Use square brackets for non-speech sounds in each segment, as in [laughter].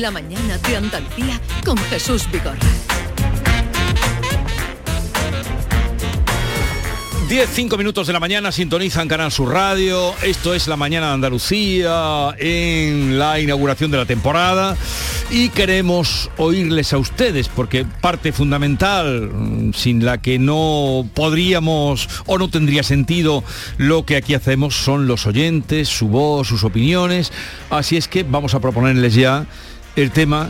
La mañana de Andalucía con Jesús Vigorra. 10, 5 minutos de la mañana sintonizan Canal Sur Radio. Esto es la mañana de Andalucía en la inauguración de la temporada y queremos oírles a ustedes porque parte fundamental mm, sin la que no podríamos o no tendría sentido lo que aquí hacemos son los oyentes, su voz, sus opiniones. Así es que vamos a proponerles ya el tema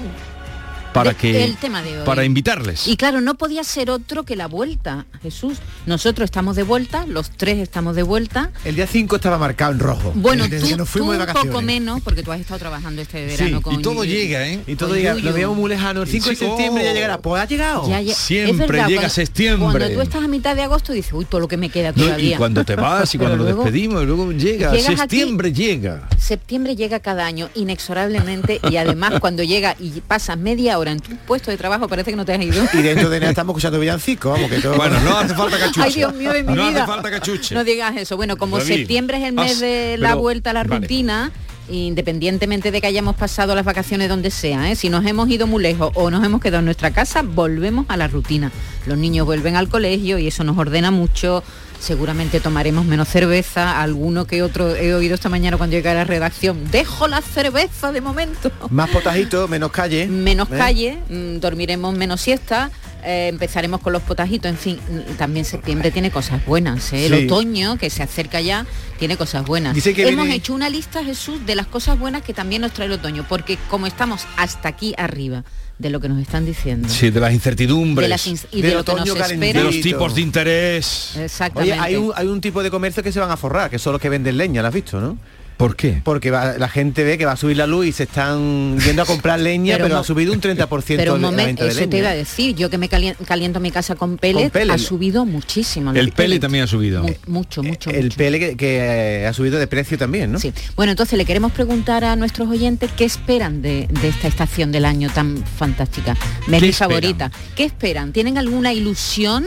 para De- que el tema de hoy. para invitarles. Y claro, no podía ser otro que la vuelta, Jesús. Nosotros estamos de vuelta, los tres estamos de vuelta. El día 5 estaba marcado en rojo. Bueno, Desde tú, nos fuimos tú de un poco menos, porque tú has estado trabajando este verano Sí, con... y todo llega, ¿eh? Y todo Con llega, Yuyu. lo veíamos muy lejano. El 5 de septiembre ya llegará. Pues ha llegado. Ya, ya- Siempre verdad, llega cuando- septiembre. Cuando tú estás a mitad de agosto dices, uy, todo lo que me queda No, todavía. y cuando te vas y [laughs] cuando nos despedimos, luego llega, aquí- septiembre llega. Septiembre llega cada año, inexorablemente, y además cuando llega y pasas media hora en tu puesto de trabajo parece que no te has ido. Y dentro de nada estamos escuchando villancico, vamos, que todo... Bueno, no hace falta cachuche. Ay, Dios mío de mi no vida. hace falta cachuche. No digas eso. Bueno, como David, septiembre es el mes has- de la pero- vuelta a la vale. rutina, independientemente de que hayamos pasado las vacaciones donde sea, ¿eh? si nos hemos ido muy lejos o nos hemos quedado en nuestra casa, volvemos a la rutina. Los niños vuelven al colegio y eso nos ordena mucho. Seguramente tomaremos menos cerveza, alguno que otro he oído esta mañana cuando llegué a la redacción. Dejo la cerveza de momento Más potajito, menos calle. menos ¿eh? calle, mm, dormiremos menos siesta, eh, empezaremos con los potajitos, en fin, también septiembre tiene cosas buenas, ¿eh? el Sí. otoño que se acerca ya tiene cosas buenas. Dice que Hemos viene- hecho una lista, Jesús, de las cosas buenas que también nos trae el otoño, porque como estamos hasta aquí arriba de lo que nos están diciendo, Sí, de las incertidumbres. de las y de lo que nos de espera, los tipos de interés. exactamente. Oye, hay un, hay un tipo de comercio que se van a forrar, que son los que venden leña, ¿lo has visto, no? ¿Por qué? Porque va- la gente ve que va a subir la luz y se están yendo a comprar [laughs] leña, Pero ha subido un 30% Pero un la momento, venta de eso leña. te iba a decir, yo que me calien- caliento mi casa con pellet, pellet. ha subido muchísimo. El los pele pellets. también ha subido. Mu- mucho, mucho, El mucho. pele que, que, eh, ha subido de precio también, ¿no? Sí. Bueno, entonces le queremos preguntar a nuestros oyentes qué esperan de, de esta estación del año tan fantástica. Me favorita. ¿Qué esperan? ¿Tienen alguna ilusión?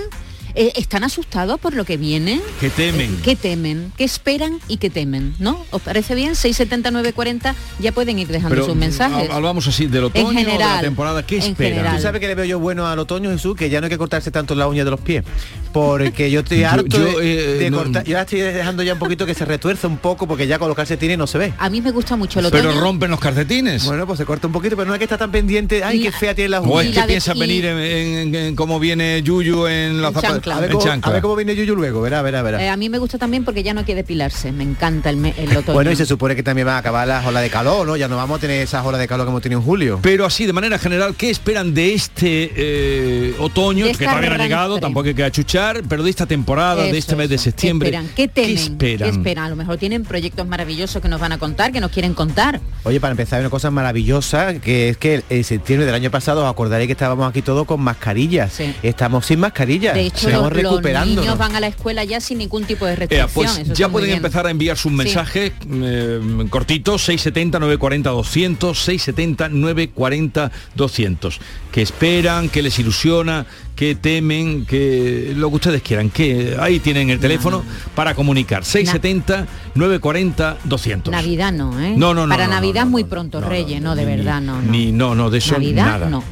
Eh, ¿Están asustados por lo que viene? Que temen. Eh, ¿Qué temen? ¿Qué esperan y qué temen? ¿No? ¿Os parece bien? 67940 ya pueden ir dejando Pero sus mensajes. mm, hablamos así del otoño, de general, la temporada. ¿Qué esperan? ¿Tú sabes que le veo yo bueno al otoño, Jesús? Que ya no hay que cortarse tanto la uña de los pies. Porque yo estoy [laughs] Yo- harto yo, de, eh, de no- cortar. Yo ya estoy dejando ya un poquito que se retuerce un poco porque ya colocarse tiene no se ve. A mí me gusta mucho el otoño. Pero rompen los calcetines. Bueno, pues se corta un poquito, pero no hay que estar tan pendiente. Ay, qué fea tiene la o uña. es que de- piensa venir en, en- en cómo viene Yuyu en la En zapa- chancla. A ver, cómo, chancla. a ver cómo viene Yuyu luego, verá, verá, verá. Eh, a mí me gusta también porque ya no hay que depilarse. Me encanta el, el otoño. Bueno, y se supone que también van a acabar las olas de calor, ¿no? Ya no vamos a tener esas olas de calor que hemos tenido en julio. Pero así, de manera general, ¿qué esperan de este eh, otoño? De que todavía no ha llegado, tampoco hay que achuchar, pero de esta temporada, de este mes de septiembre. ¿Qué esperan? ¿Qué temen? esperan? ¿Qué esperan? A lo mejor tienen proyectos maravillosos que nos van a contar, que nos quieren contar. Oye, para empezar, hay una cosa maravillosa, que es que en septiembre del año pasado os acordaréis que estábamos aquí todos con mascarillas. Sí. Estamos sin mascarillas. De hecho, los, los recuperando. niños van a la escuela ya sin ningún tipo de Ea, restricción. pues eso ya muy pueden empezar a enviar sus Sí. mensajes eh, cortitos, 670 940 200, 670 940 200. Que esperan, que les ilusiona, que temen, que lo que ustedes quieran, que ahí tienen el teléfono para comunicar. 670 940 200. Navidad no, ¿eh? No, no, no. Para no, Navidad no, muy no, pronto, no, no, Reyes, no, de verdad, no. Ni no, no, de eso Navidad nada. no.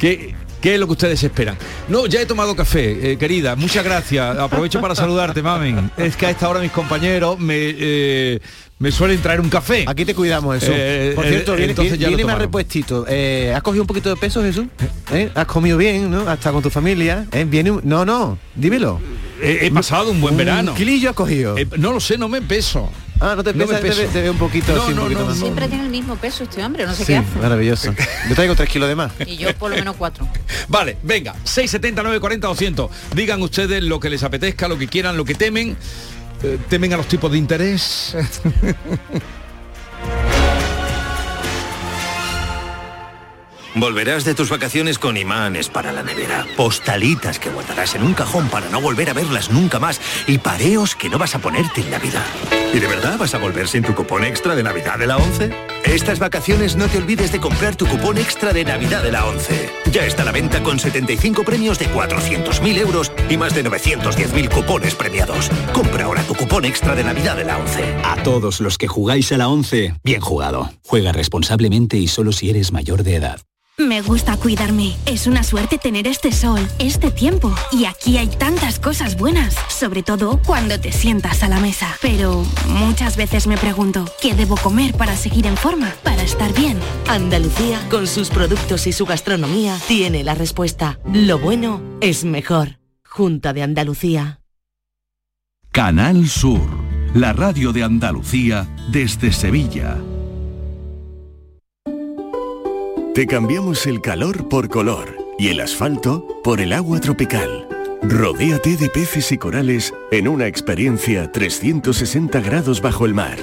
¿Qué, qué es lo que ustedes esperan? No, ya he tomado café, eh, querida. Muchas gracias. Aprovecho para saludarte, mamen. Es que a esta hora mis compañeros me, eh, me suelen traer un café. Aquí te cuidamos, Jesús. Eh, Por cierto, viene, entonces ya lo viene más repuestito. ¿Has cogido un poquito de peso, Jesús? ¿Has comido bien, no? Hasta con tu familia. Viene un- No, no, dímelo. He, he pasado un buen verano. ¿Un kilillo has cogido? No lo sé, no me peso. Ah, no te no me pesas, te, te veo un poquito No, así, un no, poquito no, más. no. Siempre tiene el mismo peso este hombre, no sé Sí, qué hace. maravilloso. [laughs] Yo traigo tres kilos de más. Y yo por lo menos cuatro. [laughs] Vale, venga, 670 940 200. Digan ustedes lo que les apetezca, lo que quieran, lo que temen. Eh, temen a los tipos de interés. [laughs] Volverás de tus vacaciones con imanes para la nevera, postalitas que guardarás en un cajón para no volver a verlas nunca más y pareos que no vas a ponerte en Navidad. ¿Y de verdad vas a volver sin tu cupón extra de Navidad de la 11? Estas vacaciones no te olvides de comprar tu cupón extra de Navidad de la 11. Ya está a la venta con 75 premios de 400.000 euros y más de 910.000 cupones premiados. Compra ahora tu cupón extra de Navidad de la 11. A todos los que jugáis a la 11, bien jugado. Juega responsablemente y solo si eres mayor de edad. Me gusta cuidarme. Es una suerte tener este sol, este tiempo. Y aquí hay tantas cosas buenas, sobre todo cuando te sientas a la mesa. Pero muchas veces me pregunto, ¿qué debo comer para seguir en forma, para estar bien? Andalucía, con sus productos y su gastronomía, tiene la respuesta. Lo bueno es mejor. Junta de Andalucía. Canal Sur, la radio de Andalucía desde Sevilla. Te cambiamos el calor por color y el asfalto por el agua tropical. Rodéate de peces y corales en una experiencia 360 grados bajo el mar.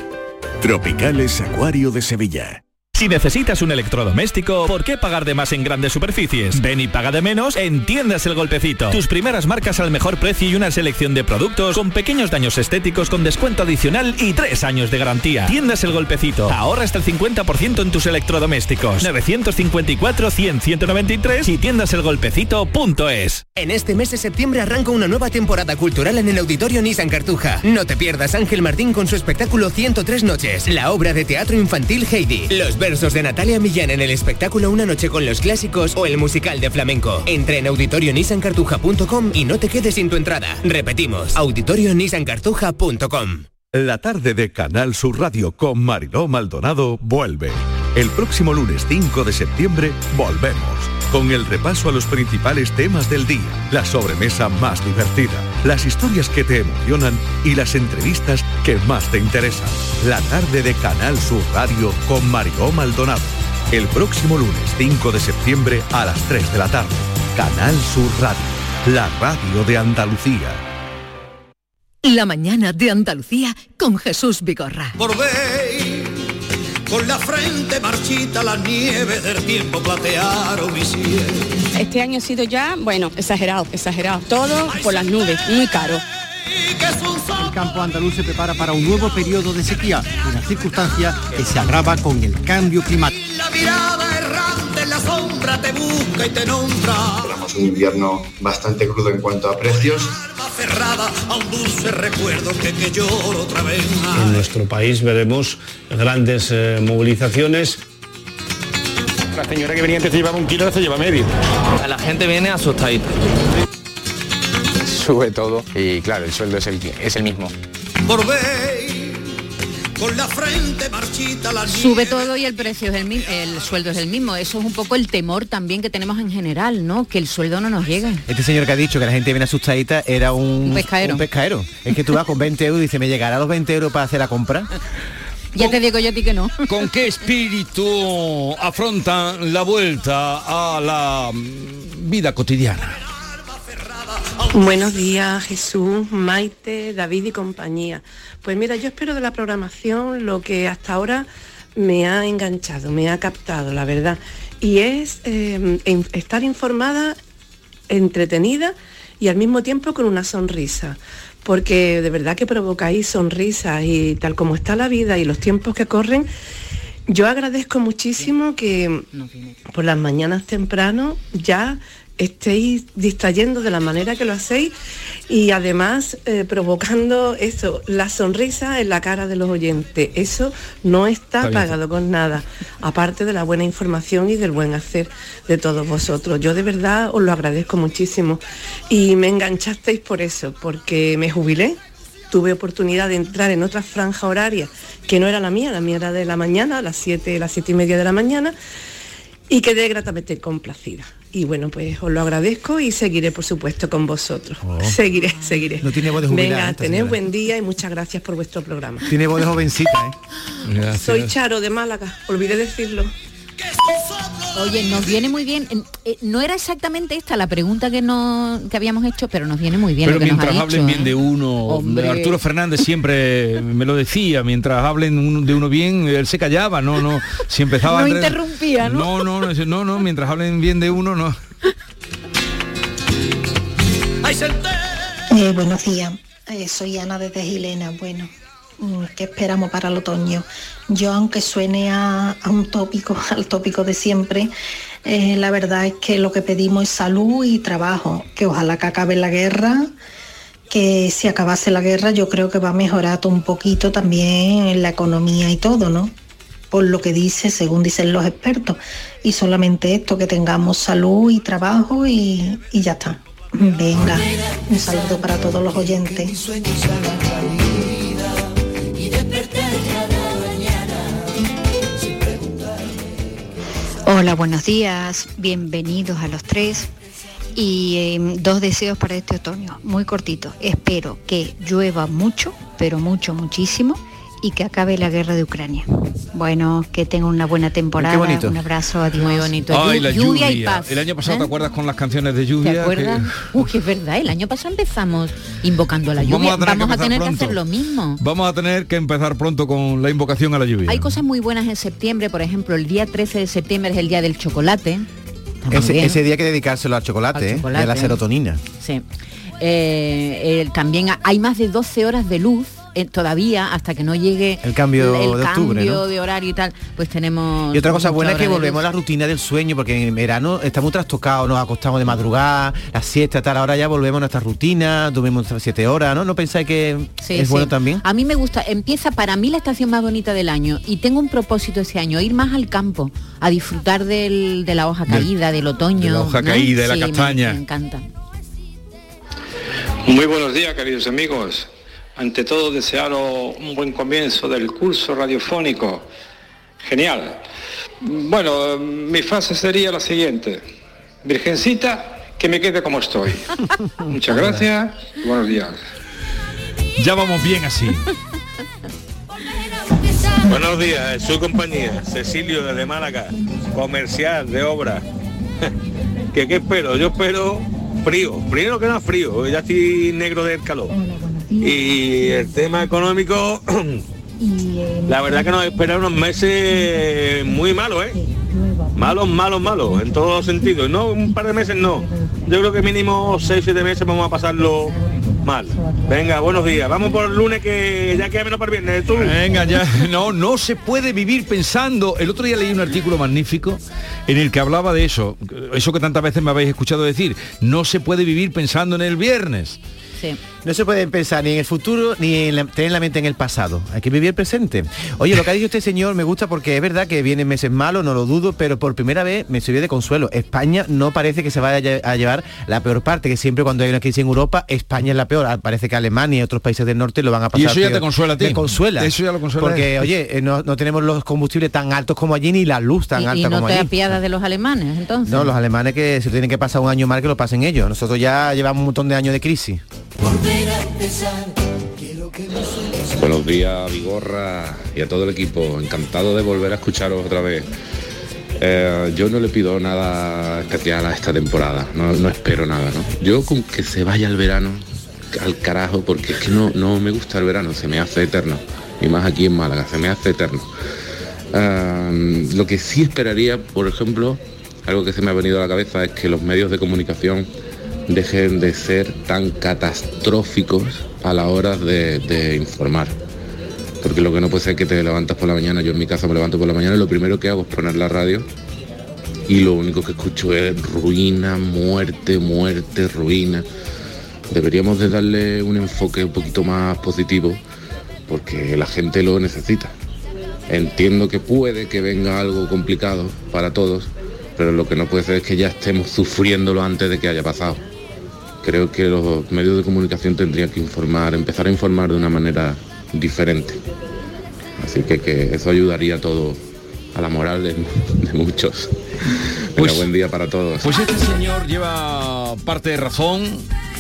Tropicales Acuario de Sevilla. Si necesitas un electrodoméstico, ¿por qué pagar de más en grandes superficies? Ven y paga de menos en Tiendas El Golpecito. Tus primeras marcas al mejor precio y una selección de productos con pequeños daños estéticos con descuento adicional y tres años de garantía. Tiendas El Golpecito. Ahorra hasta el 50% en tus electrodomésticos. 954-100-193 y tiendaselgolpecito.es. En este mes de septiembre arranca una nueva temporada cultural en el Auditorio Nissan Cartuja. No te pierdas Ángel Martín con su espectáculo 103 noches, la obra de teatro infantil Heidi, los versos de Natalia Millán en el espectáculo Una noche con los clásicos o el musical de flamenco. Entra en auditorionissancartuja.com y no te quedes sin tu entrada. Repetimos, auditorionissancartuja.com. La tarde de Canal Sur Radio con Mariló Maldonado vuelve. El próximo lunes 5 de septiembre volvemos con el repaso a los principales temas del día, la sobremesa más divertida, las historias que te emocionan y las entrevistas que más te interesan. La tarde de Canal Sur Radio con Mariló Maldonado. El próximo lunes 5 de septiembre a las 3 de la tarde. Canal Sur Radio, la radio de Andalucía. La mañana de Andalucía con Jesús Vigorra. Con la frente marchita, la nieve del tiempo platearon mi cielo. Este año ha sido ya, bueno, exagerado, exagerado. Todo por las nubes, muy caro. El campo andaluz se prepara para un nuevo periodo de sequía, una circunstancia que se agrava con el cambio climático. Sombra te busca y te nombra. Esperamos un invierno bastante crudo en cuanto a precios. En nuestro país veremos grandes eh, movilizaciones. La señora que venía antes se llevaba un kilo, se lleva medio. La gente viene asustadita. Sube todo y claro, el sueldo es el, es el mismo. Por ver con la frente marchita la Sube todo y el precio es el mismo, el sueldo es el mismo. Eso es un poco el temor también que tenemos en general, ¿no? Que el sueldo no nos llegue. Este señor que ha dicho que la gente viene asustadita era un, Un pescadero. un pescadero. Es que tú vas con 20 euros y dice, ¿me llegará los 20 euros para hacer la compra? [laughs] Ya te digo yo a ti que no. [laughs] ¿Con qué espíritu afrontan la vuelta a la mm, vida cotidiana? Buenos días, Jesús, Maite, David y compañía. Pues mira, yo espero de la programación lo que hasta ahora me ha enganchado, me ha captado, la verdad. Y es eh, estar informada, entretenida y al mismo tiempo con una sonrisa. Porque de verdad que provocáis sonrisas y tal como está la vida y los tiempos que corren, yo agradezco muchísimo que por las mañanas temprano ya estéis distrayendo de la manera que lo hacéis y además eh, provocando eso, la sonrisa en la cara de los oyentes. Eso no está Está pagado con nada, aparte de la buena información y del buen hacer de todos vosotros. Yo de verdad os lo agradezco muchísimo y me enganchasteis por eso, porque me jubilé tuve oportunidad de entrar en otra franja horaria que no era la mía, la mía era de la mañana, a las 7, las siete y media de la mañana, y quedé gratamente complacida. Y bueno, pues os lo agradezco y seguiré, por supuesto, con vosotros. Seguiré, seguiré. No tiene voz de jubilada Venga, tened señora. buen día y muchas gracias por vuestro programa. Tiene voz de jovencita, ¿eh? Soy Charo de Málaga, olvidé decirlo. Oye, nos viene muy bien. en- eh, no era exactamente esta la pregunta que, no, que habíamos hecho, pero nos viene muy bien Pero lo que nos mientras ha hablen dicho, bien ¿eh? de uno, Hombre. Arturo Fernández siempre [laughs] me lo decía, mientras hablen de uno bien, él se callaba, no, no, si empezaba No Andrés- interrumpía, ¿no? No, no, no, no, no, mientras hablen bien de uno, no. Eh, buenos días, Eh, soy Ana desde Gilena. Bueno, ¿qué esperamos para el otoño? Yo, aunque suene a, un tópico, [laughs] al tópico de siempre, eh, la verdad es que lo que pedimos es salud y trabajo, que ojalá que acabe la guerra, que si acabase la guerra yo creo que va a mejorar un poquito también la economía y todo, ¿no? Por lo que dice, según dicen los expertos. Y solamente esto, que tengamos salud y trabajo y ya está. Venga, un saludo para todos los oyentes. Hola, buenos días, bienvenidos a los tres y eh, dos deseos para este otoño, muy cortito. Espero que llueva mucho, pero mucho, muchísimo y que acabe la guerra de Ucrania. Bueno, que tenga una buena temporada, bonito. un abrazo, adiós. Muy bonito. Ay, la lluvia, lluvia. y paz. El año pasado, ¿eh? ¿te acuerdas con las canciones de lluvia? ¿Te acuerdas? Que- Uy, que es verdad, el año pasado empezamos invocando a la Vamos lluvia. a tener que Vamos a tener que hacer lo mismo. Vamos a tener que empezar pronto con la invocación a la lluvia. Hay cosas muy buenas en septiembre, por ejemplo, el día 13 de septiembre es el día del chocolate. Ese, día hay que dedicárselo al chocolate, Al ¿eh? y a la serotonina. Sí. Eh, también hay más de 12 horas de luz eh, todavía hasta que no llegue El cambio el de octubre, cambio ¿no? de horario y tal, pues tenemos Y otra cosa buena es que volvemos a la rutina del sueño, porque en verano estamos trastocados, nos acostamos de madrugada, la siesta, tal, ahora ya volvemos a nuestra rutina, dormimos nuestras siete horas, ¿no? ¿No pensáis que Sí, es sí. bueno también? A mí me gusta, empieza para mí la estación más bonita del año y tengo un propósito ese año, ir más al campo, a disfrutar del- de la hoja caída, del otoño. de la hoja ¿no? caída, de la Sí, me- castaña. Me, encanta. Muy buenos días, queridos amigos. Ante todo, desearos un buen comienzo del curso radiofónico. Genial. Bueno, mi frase sería la siguiente. Virgencita, que me quede como estoy. [laughs] Muchas gracias y buenos días. Ya vamos bien así. Buenos días, soy compañía, Cecilio desde Málaga, comercial de obra. [laughs] ¿Qué, ¿Qué espero? Yo espero frío, primero que nada frío, ya estoy negro del calor. Y el tema económico, la verdad que nos espera unos meses muy malos, ¿eh? Malos, malos, malos, en todos los sentidos. No, un par de meses no. Yo creo que mínimo 6, 7 meses vamos a pasarlo mal. Venga, buenos días. Vamos por el lunes que ya queda menos para el viernes. ¿Tú? Venga, ya. [laughs] No, no se puede vivir pensando. El otro día leí un artículo magnífico en el que hablaba de eso. Eso que tantas veces me habéis escuchado decir. No se puede vivir pensando en el viernes. Sí. No se puede pensar ni en el futuro ni en la- tener la mente en el pasado. Hay que vivir el presente. Oye, lo que ha dicho este señor me gusta porque es verdad que vienen meses malos, no lo dudo, pero por primera vez me sirvió de consuelo. España no parece que se vaya a lle- a llevar la peor parte, que siempre cuando hay una crisis en Europa, España es la peor. Ah, Parece que Alemania y otros países del norte lo van a pasar. Y eso ya peor. te consuela a ti. Me consuela. Eso ya lo consuela Porque, oye, eh, no, no tenemos los combustibles tan altos como allí ni la luz tan Y, y alta no como te allí. apiadas de los alemanes, entonces. No, los alemanes que se tienen que pasar un año mal que lo pasen ellos. Nosotros ya llevamos un montón de años de crisis. Buenos días, Vigorra y a todo el equipo. Encantado de volver a escucharos otra vez. Eh, yo no le pido nada especial a esta temporada, no, espero nada, ¿no? Yo con que se vaya el verano al carajo, porque es que no, no me gusta el verano, se me hace eterno. Y más aquí en Málaga, se me hace eterno. Eh, lo que sí esperaría, por ejemplo, algo que se me ha venido a la cabeza es que los medios de comunicación dejen de ser tan catastróficos a la hora de, informar. Porque lo que no puede ser que te levantas por la mañana, yo en mi casa me levanto por la mañana y lo primero que hago es poner la radio y lo único que escucho es ruina, muerte, muerte, ruina. Deberíamos de darle un enfoque un poquito más positivo porque la gente lo necesita. Entiendo que puede que venga algo complicado para todos, pero lo que no puede ser es que ya estemos sufriéndolo antes de que haya pasado. Creo que los medios de comunicación tendrían que informar, empezar a informar de una manera diferente. Así que, eso ayudaría todo, a la moral de muchos. Venga, buen día para todos. Pues este señor lleva parte de razón,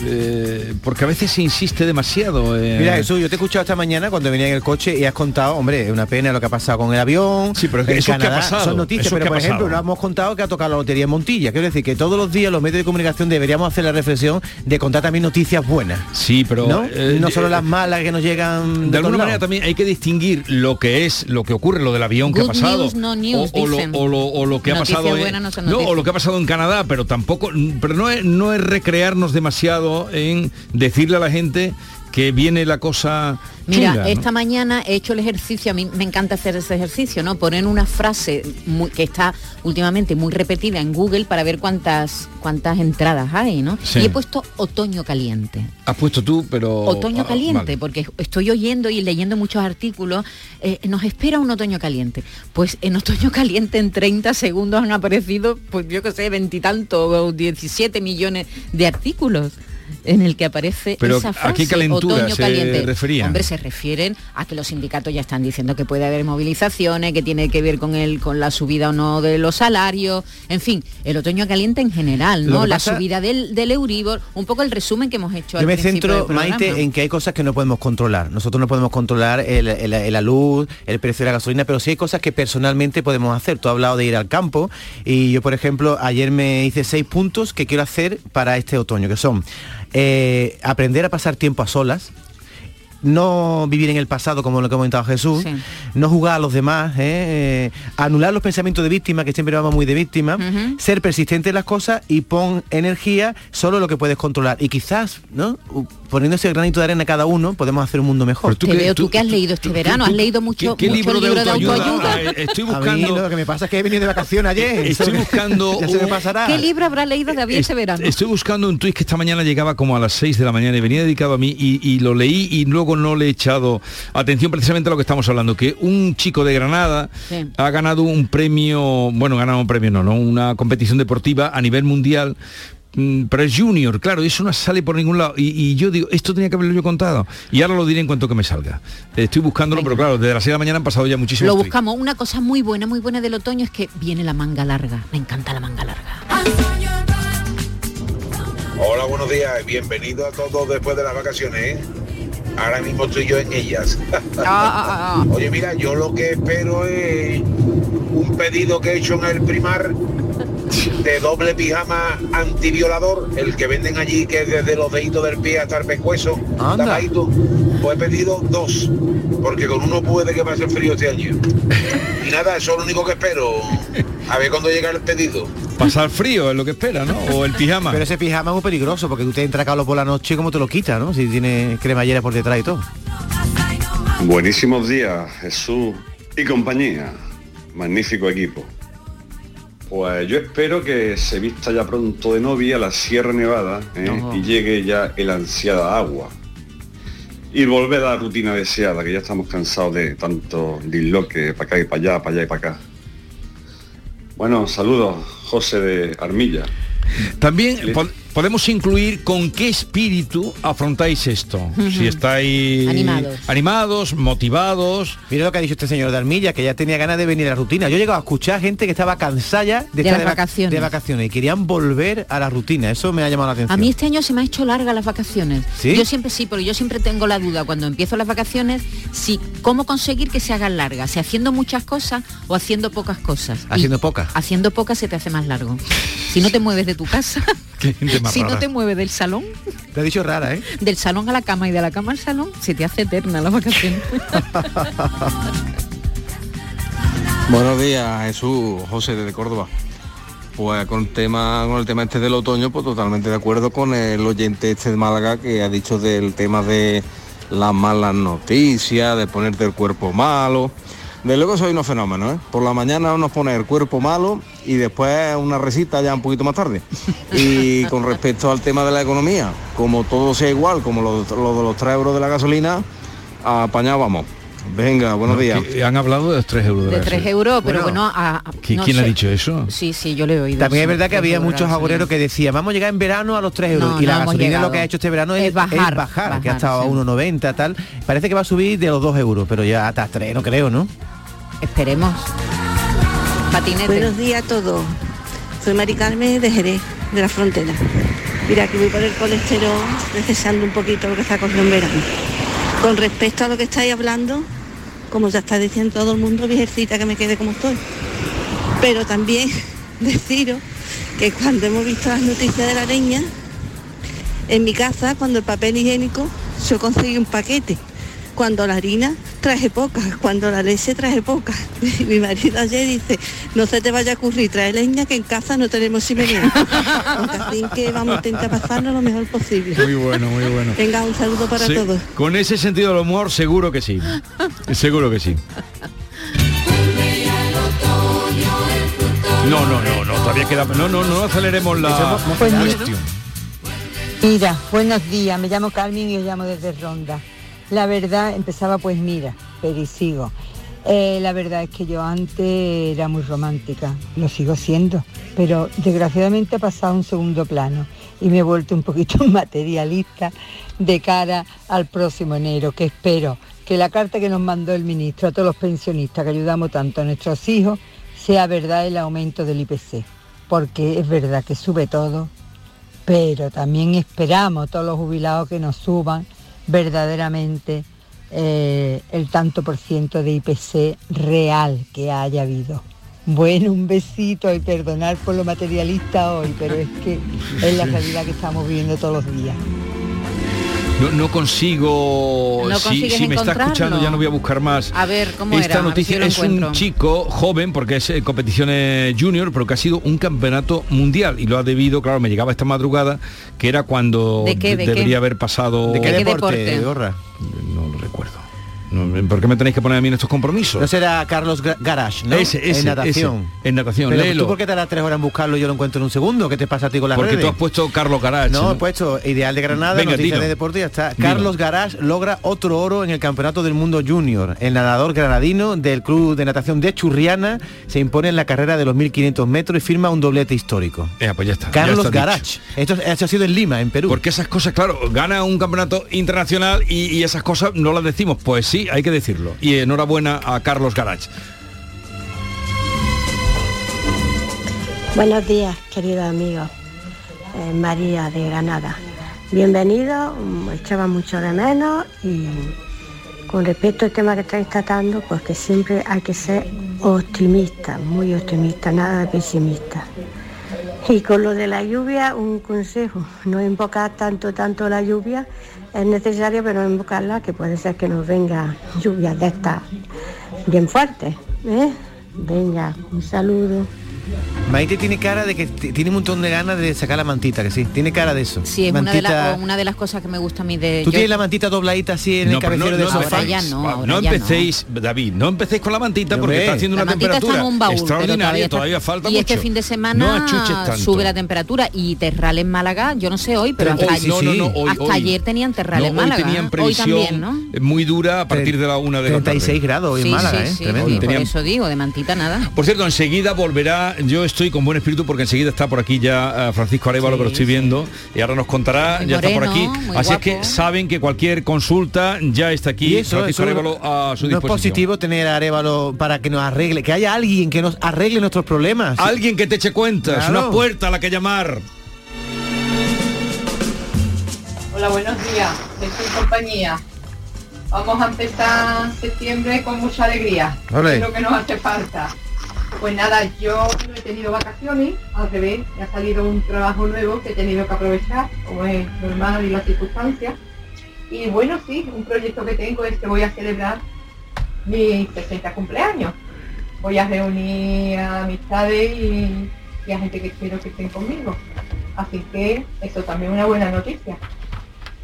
eh, porque a veces se insiste demasiado. eh. Mira Jesús, yo te he escuchado esta mañana cuando venía en el coche y has contado, hombre, es una pena lo que ha pasado con el avión. Sí, pero en eso que ha Canadá, pasado, son noticias, eso pero que por ejemplo, no hemos contado que ha tocado la lotería en Montilla. Quiero decir que todos los días los medios de comunicación deberíamos hacer la reflexión de contar también noticias buenas. Sí, pero ¿no? eh, no solo las malas que nos llegan De todos alguna lados. manera también hay que distinguir lo que es, lo que ocurre, lo del avión que ha pasado. news, no news, o, o lo, dicen. o lo- o lo que ha pasado buena no no, o lo que ha pasado en Canadá, pero tampoco, pero no es, no es recrearnos demasiado en decirle a la gente que viene la cosa Mira, chunga, ¿no? esta mañana he hecho el ejercicio, a mí me encanta hacer ese ejercicio, ¿no? Poner una frase muy- que está últimamente muy repetida en Google para ver cuántas cuántas entradas hay, ¿no? Sí. Y he puesto otoño caliente. Has puesto tú, pero... Otoño ah, caliente, vale. porque estoy oyendo y leyendo muchos artículos, eh, nos espera un otoño caliente. Pues en otoño [laughs] caliente en 30 segundos han aparecido, pues yo que sé, veintitantos o 17 millones de artículos en el que aparece Pero, esa ¿a frase, qué calentura otoño se caliente. referían? Hombre, se refieren a que los sindicatos ya están diciendo que puede haber movilizaciones, que tiene que ver con el con la subida o no de los salarios, en fin, el otoño caliente en general, ¿no? La pasa- subida del, del Euribor, un poco el resumen que hemos hecho Yo al me centro. Maite, en que hay cosas que no podemos controlar. Nosotros no podemos controlar el- el- el- la luz, el precio de la gasolina, pero sí hay cosas que personalmente podemos hacer. Tú has hablado de ir al campo y yo, por ejemplo, ayer me hice seis puntos que quiero hacer para este otoño, que son eh, aprender a pasar tiempo a solas, no vivir en el pasado como lo que ha comentado Jesús, no jugar a los demás, ¿eh? Eh, anular los pensamientos de víctima, que siempre vamos muy de víctima, ser persistente en las cosas y pon energía solo en lo que puedes controlar. Y quizás, ¿no? Poniendo ese granito de arena cada uno, podemos hacer un mundo mejor. Te veo tú, que has leído este verano, has leído mucho, qué mucho libro de libro de autoayuda? autoayuda. Eh, estoy A mí buscando- lo que me pasa es que he venido de vacaciones ayer. Estoy buscando [laughs] ya se me pasará. ¿Qué libro habrá leído David este verano? Estoy buscando un tuit que esta mañana llegaba como a las 6 de la mañana y venía dedicado a mí y, y lo leí y luego no le he echado atención precisamente a lo que estamos hablando, que un chico de Granada Sí. ha ganado un premio, bueno, ganado un premio, no, no, una competición deportiva a nivel mundial. mm, Pero es junior, claro, y eso no sale por ningún lado. Y, y yo digo, esto tenía que haberlo yo contado. Y ahora lo diré en cuanto que me salga. Estoy buscándolo, pero claro, desde las 6 de la mañana han pasado ya muchísimos Lo buscamos. Una cosa muy buena, muy buena del otoño es que viene la manga larga. Me encanta la manga larga. Hola, buenos días. Bienvenido a todos después de las vacaciones. ¿eh? Ahora mismo estoy yo en ellas. [laughs] Ah, Oye, mira, yo lo que espero es un pedido que he hecho en el primar de doble pijama antiviolador, el que venden allí que es desde los deditos del pie hasta el pescuezo, Anda. tapadito. Pues he pedido dos, porque con uno puede que pase frío este año. Y nada, eso es lo único que espero. A ver cuándo llega el pedido. Pasar frío es lo que espera, ¿no? O el pijama. Pero ese pijama es muy peligroso porque tú te entras Carlos por la noche y cómo te lo quitas, ¿no? Si tiene cremallera por detrás y todo. Buenísimos días, Jesús y compañía. Magnífico equipo. Pues yo espero que se vista ya pronto de novia la Sierra Nevada ¿eh? No. y llegue ya el ansiada agua. Y volver a la rutina deseada, que ya estamos cansados de tanto disloque para acá y para allá, para allá y para acá. Bueno, saludos, José de Armilla. También podemos incluir con qué espíritu afrontáis esto. Si estáis Animados. animados, motivados. Mira lo que ha dicho este señor de Armilla, que ya tenía ganas de venir a la rutina. Yo he llegado a escuchar gente que estaba cansada ya de, De estar las vac- vacaciones. de vacaciones y querían volver a la rutina. Eso me ha llamado la atención. A mí este año se me ha hecho larga las vacaciones. ¿Sí? Yo siempre sí, porque yo siempre tengo la duda cuando empiezo las vacaciones si cómo conseguir que se hagan largas, si haciendo muchas cosas o haciendo pocas cosas. Y Haciendo pocas. haciendo pocas se te hace más largo. Si no te mueves de tu casa, [laughs] Si no te mueves del salón, Te ha dicho rara, ¿eh? del salón a la cama y de la cama al salón, se te hace eterna las vacaciones. [laughs] Buenos días, Jesús, José desde Córdoba. Pues con tema, con el tema este del otoño, pues totalmente de acuerdo con el oyente este de Málaga que ha dicho del tema de las malas noticias, de ponerte el cuerpo malo. De luego soy unos fenómenos, ¿eh? Por la mañana nos pone el cuerpo malo y después una resita ya un poquito más tarde. [laughs] Y con respecto al tema de la economía, como todo sea igual, como lo, lo de los 3 euros de la gasolina, apañado vamos. Venga, buenos No, días. que han hablado de los 3 euros. De la 3 gasolina. euros, pero bueno, a- a- ¿Qui- no ¿Quién ha sé. dicho eso? Sí, sí, yo le he oído. También es verdad que había muchos agoreros que decían, vamos a llegar en verano a los 3 euros. No, y no la gasolina llegado. lo que ha hecho este verano es, Es bajar, es bajar, que ha estado a sí. 1,90 tal. Parece que va a subir de los 2 euros, pero ya hasta 3, no creo, ¿no? Esperemos. Patinete. Buenos días a todos. Soy Mari Carmen de Jerez, de la frontera. Mira, que voy por el colesterol, necesitando un poquito lo que está cogiendo en verano. Con respecto a lo que estáis hablando, como ya está diciendo todo el mundo, viejecita que me quede como estoy. Pero también [laughs] deciros que cuando hemos visto las noticias de la leña, en mi casa, cuando el papel higiénico, yo conseguí un paquete cuando la harina traje poca, cuando la leche traje poca. [laughs] Mi marido ayer dice, no se te vaya a ocurrir, trae leña que en casa no tenemos chimenea. [laughs] Así que vamos a intentar pasarlo lo mejor posible. Muy bueno, muy bueno. Venga, un saludo para Sí, todos. Con ese sentido del humor, seguro que sí. Seguro que sí. No, no, no, no, todavía queda. No, no, no aceleremos la Pues cuestión. Mira, buenos días, me llamo Carmen y os llamo desde Ronda. La verdad, empezaba pues mira, pero y sigo. Eh, la verdad es que yo antes era muy romántica, lo sigo siendo, pero desgraciadamente ha pasado a un segundo plano y me he vuelto un poquito [laughs] materialista de cara al próximo enero, que espero que la carta que nos mandó el ministro a todos los pensionistas que ayudamos tanto a nuestros hijos sea verdad el aumento del IPC, porque es verdad que sube todo, pero también esperamos todos los jubilados que nos suban verdaderamente eh, el tanto por ciento de IPC real que haya habido. Bueno, un besito y perdonar por lo materialista hoy, pero es que es la realidad que estamos viviendo todos los días. No, no consigo. ¿No si me está escuchando, ya no voy a buscar más. A ver, ¿cómo Esta era? Noticia si es un chico joven, porque es eh, competiciones junior, pero que ha sido un campeonato mundial y lo ha debido, claro, me llegaba esta madrugada, que era cuando ¿De qué, de debería qué? haber pasado. ¿De qué ¿De qué deporte, deporte? Gorra? No lo recuerdo. No, ¿Por qué me tenéis que poner a mí en estos compromisos? No será Carlos Garage, ¿no? Ese, ese, en natación. ese. En natación, Pero léelo. ¿tú por qué tardas tres horas en buscarlo y yo lo encuentro en un segundo? ¿Qué te pasa a ti con las Porque redes? tú has puesto Carlos Garage. No, he puesto Ideal de Granada, Venga, Noticias dilo. de Deporte y ya está. Dilo. Carlos Garage logra otro oro en el Campeonato del Mundo Junior. El nadador granadino del Club de Natación de Churriana se impone en la carrera de los 1500 metros y firma un doblete histórico. Ya, pues ya está. ya Carlos está Garage. Esto, esto ha sido en Lima, en Perú. Porque esas cosas, claro, gana un campeonato internacional y, y esas cosas no las decimos. Pues sí, hay que decirlo. Y enhorabuena a Carlos Garage. Buenos días, queridos amigos. Eh, María de Granada. Bienvenido, echaba mucho de menos y con respecto al tema que estáis tratando, pues que siempre hay que ser optimista, muy optimista, nada de pesimista. Y con lo de la lluvia, un consejo, no invocar tanto, tanto la lluvia, es necesario, pero no invocarla, que puede ser que nos venga lluvias de estas bien fuertes. ¿eh? Venga, un saludo. Maite tiene cara de que tiene un montón de ganas de sacar la mantita, que sí. Tiene cara de eso. Sí, es una de, las- una de las cosas que me gusta a mí de... Tú yo- tienes la mantita dobladita así en el pero cabecero del sofá. ahora ya no, ahora no ya empecéis, David, no empecéis con la mantita porque está haciendo La una está temperatura en un baúl, pero extraordinaria, está- todavía falta y mucho. este fin de No semana sube la temperatura y Terral en Málaga, yo no sé hoy, pero Hoy, hasta, no, no, no, hoy- hasta hoy. ayer tenían Terral No, en hoy Málaga. tenían ¿eh? hoy previsión ¿no? muy dura a partir de la una de la tarde. 36 grados hoy en Málaga, ¿eh? por eso digo, de mantita nada. Por cierto, enseguida volverá, yo estoy con buen espíritu porque enseguida está por aquí ya eh, Francisco Arevalo, que lo estoy viendo, y ahora nos contará, ya está por aquí. Así es que saben que cualquier consulta ya está aquí Y eso, Francisco eso Arevalo a su no es disposición. positivo tener a Arevalo para que nos arregle, que haya alguien que nos arregle nuestros problemas. Alguien que te eche cuentas, Claro. una puerta a la que llamar. Hola, buenos días. Jesús compañía. Vamos a empezar septiembre con mucha alegría. Es lo que nos hace falta. Pues nada, yo no he tenido vacaciones, al revés, me ha salido un trabajo nuevo que he tenido que aprovechar, como es normal y las circunstancias. Y bueno, sí, un proyecto que tengo es que voy a celebrar mi 60 cumpleaños. Voy a reunir a amistades y, y a gente que quiero que estén conmigo. Así que eso también es una buena noticia.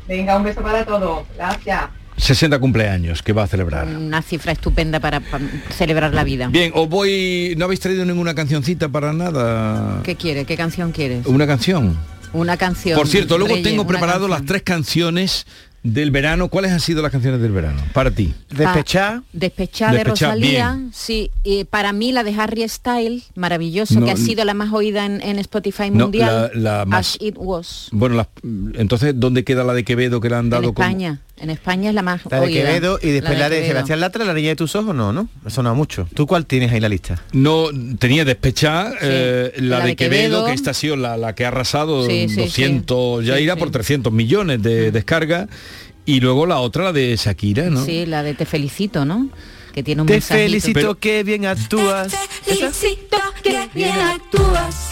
Venga, un beso para todos. Gracias. 60 cumpleaños que va a celebrar. Una cifra estupenda para, para celebrar la vida. Bien, os voy. ¿No habéis traído ninguna cancioncita para nada? ¿Qué quiere? ¿Qué canción quieres? Una canción. Una canción. Por cierto, luego Reyes, tengo preparado canción. las tres canciones del verano. ¿Cuáles han sido las canciones del verano? Para ti. Despechá. Despechá de Despechá, Rosalía, bien. sí. Y para mí la de Harry Style, maravilloso, No, que ha sido la más oída en, en Spotify No, mundial. la- la más- As It Was. Bueno, entonces, ¿dónde queda la de Quevedo que le han En dado como- España. En España es la más La de oída. Quevedo y después la de, Quevedo. Sebastián Latra, la niña de tus ojos, no, ¿no? Eso no mucho. ¿Tú cuál tienes ahí en la lista? No, tenía despechar eh, la, La de, de Quevedo, Quevedo. que esta ha sido la, la que ha arrasado Sí, sí, 200, ya sí, irá sí. por 300 millones de descargas. Y luego la otra, la de Shakira, ¿no? Sí, la de Te felicito, ¿no? Que tiene un Te mensajito. felicito Pero- que bien actúas. Felicito que bien actúas.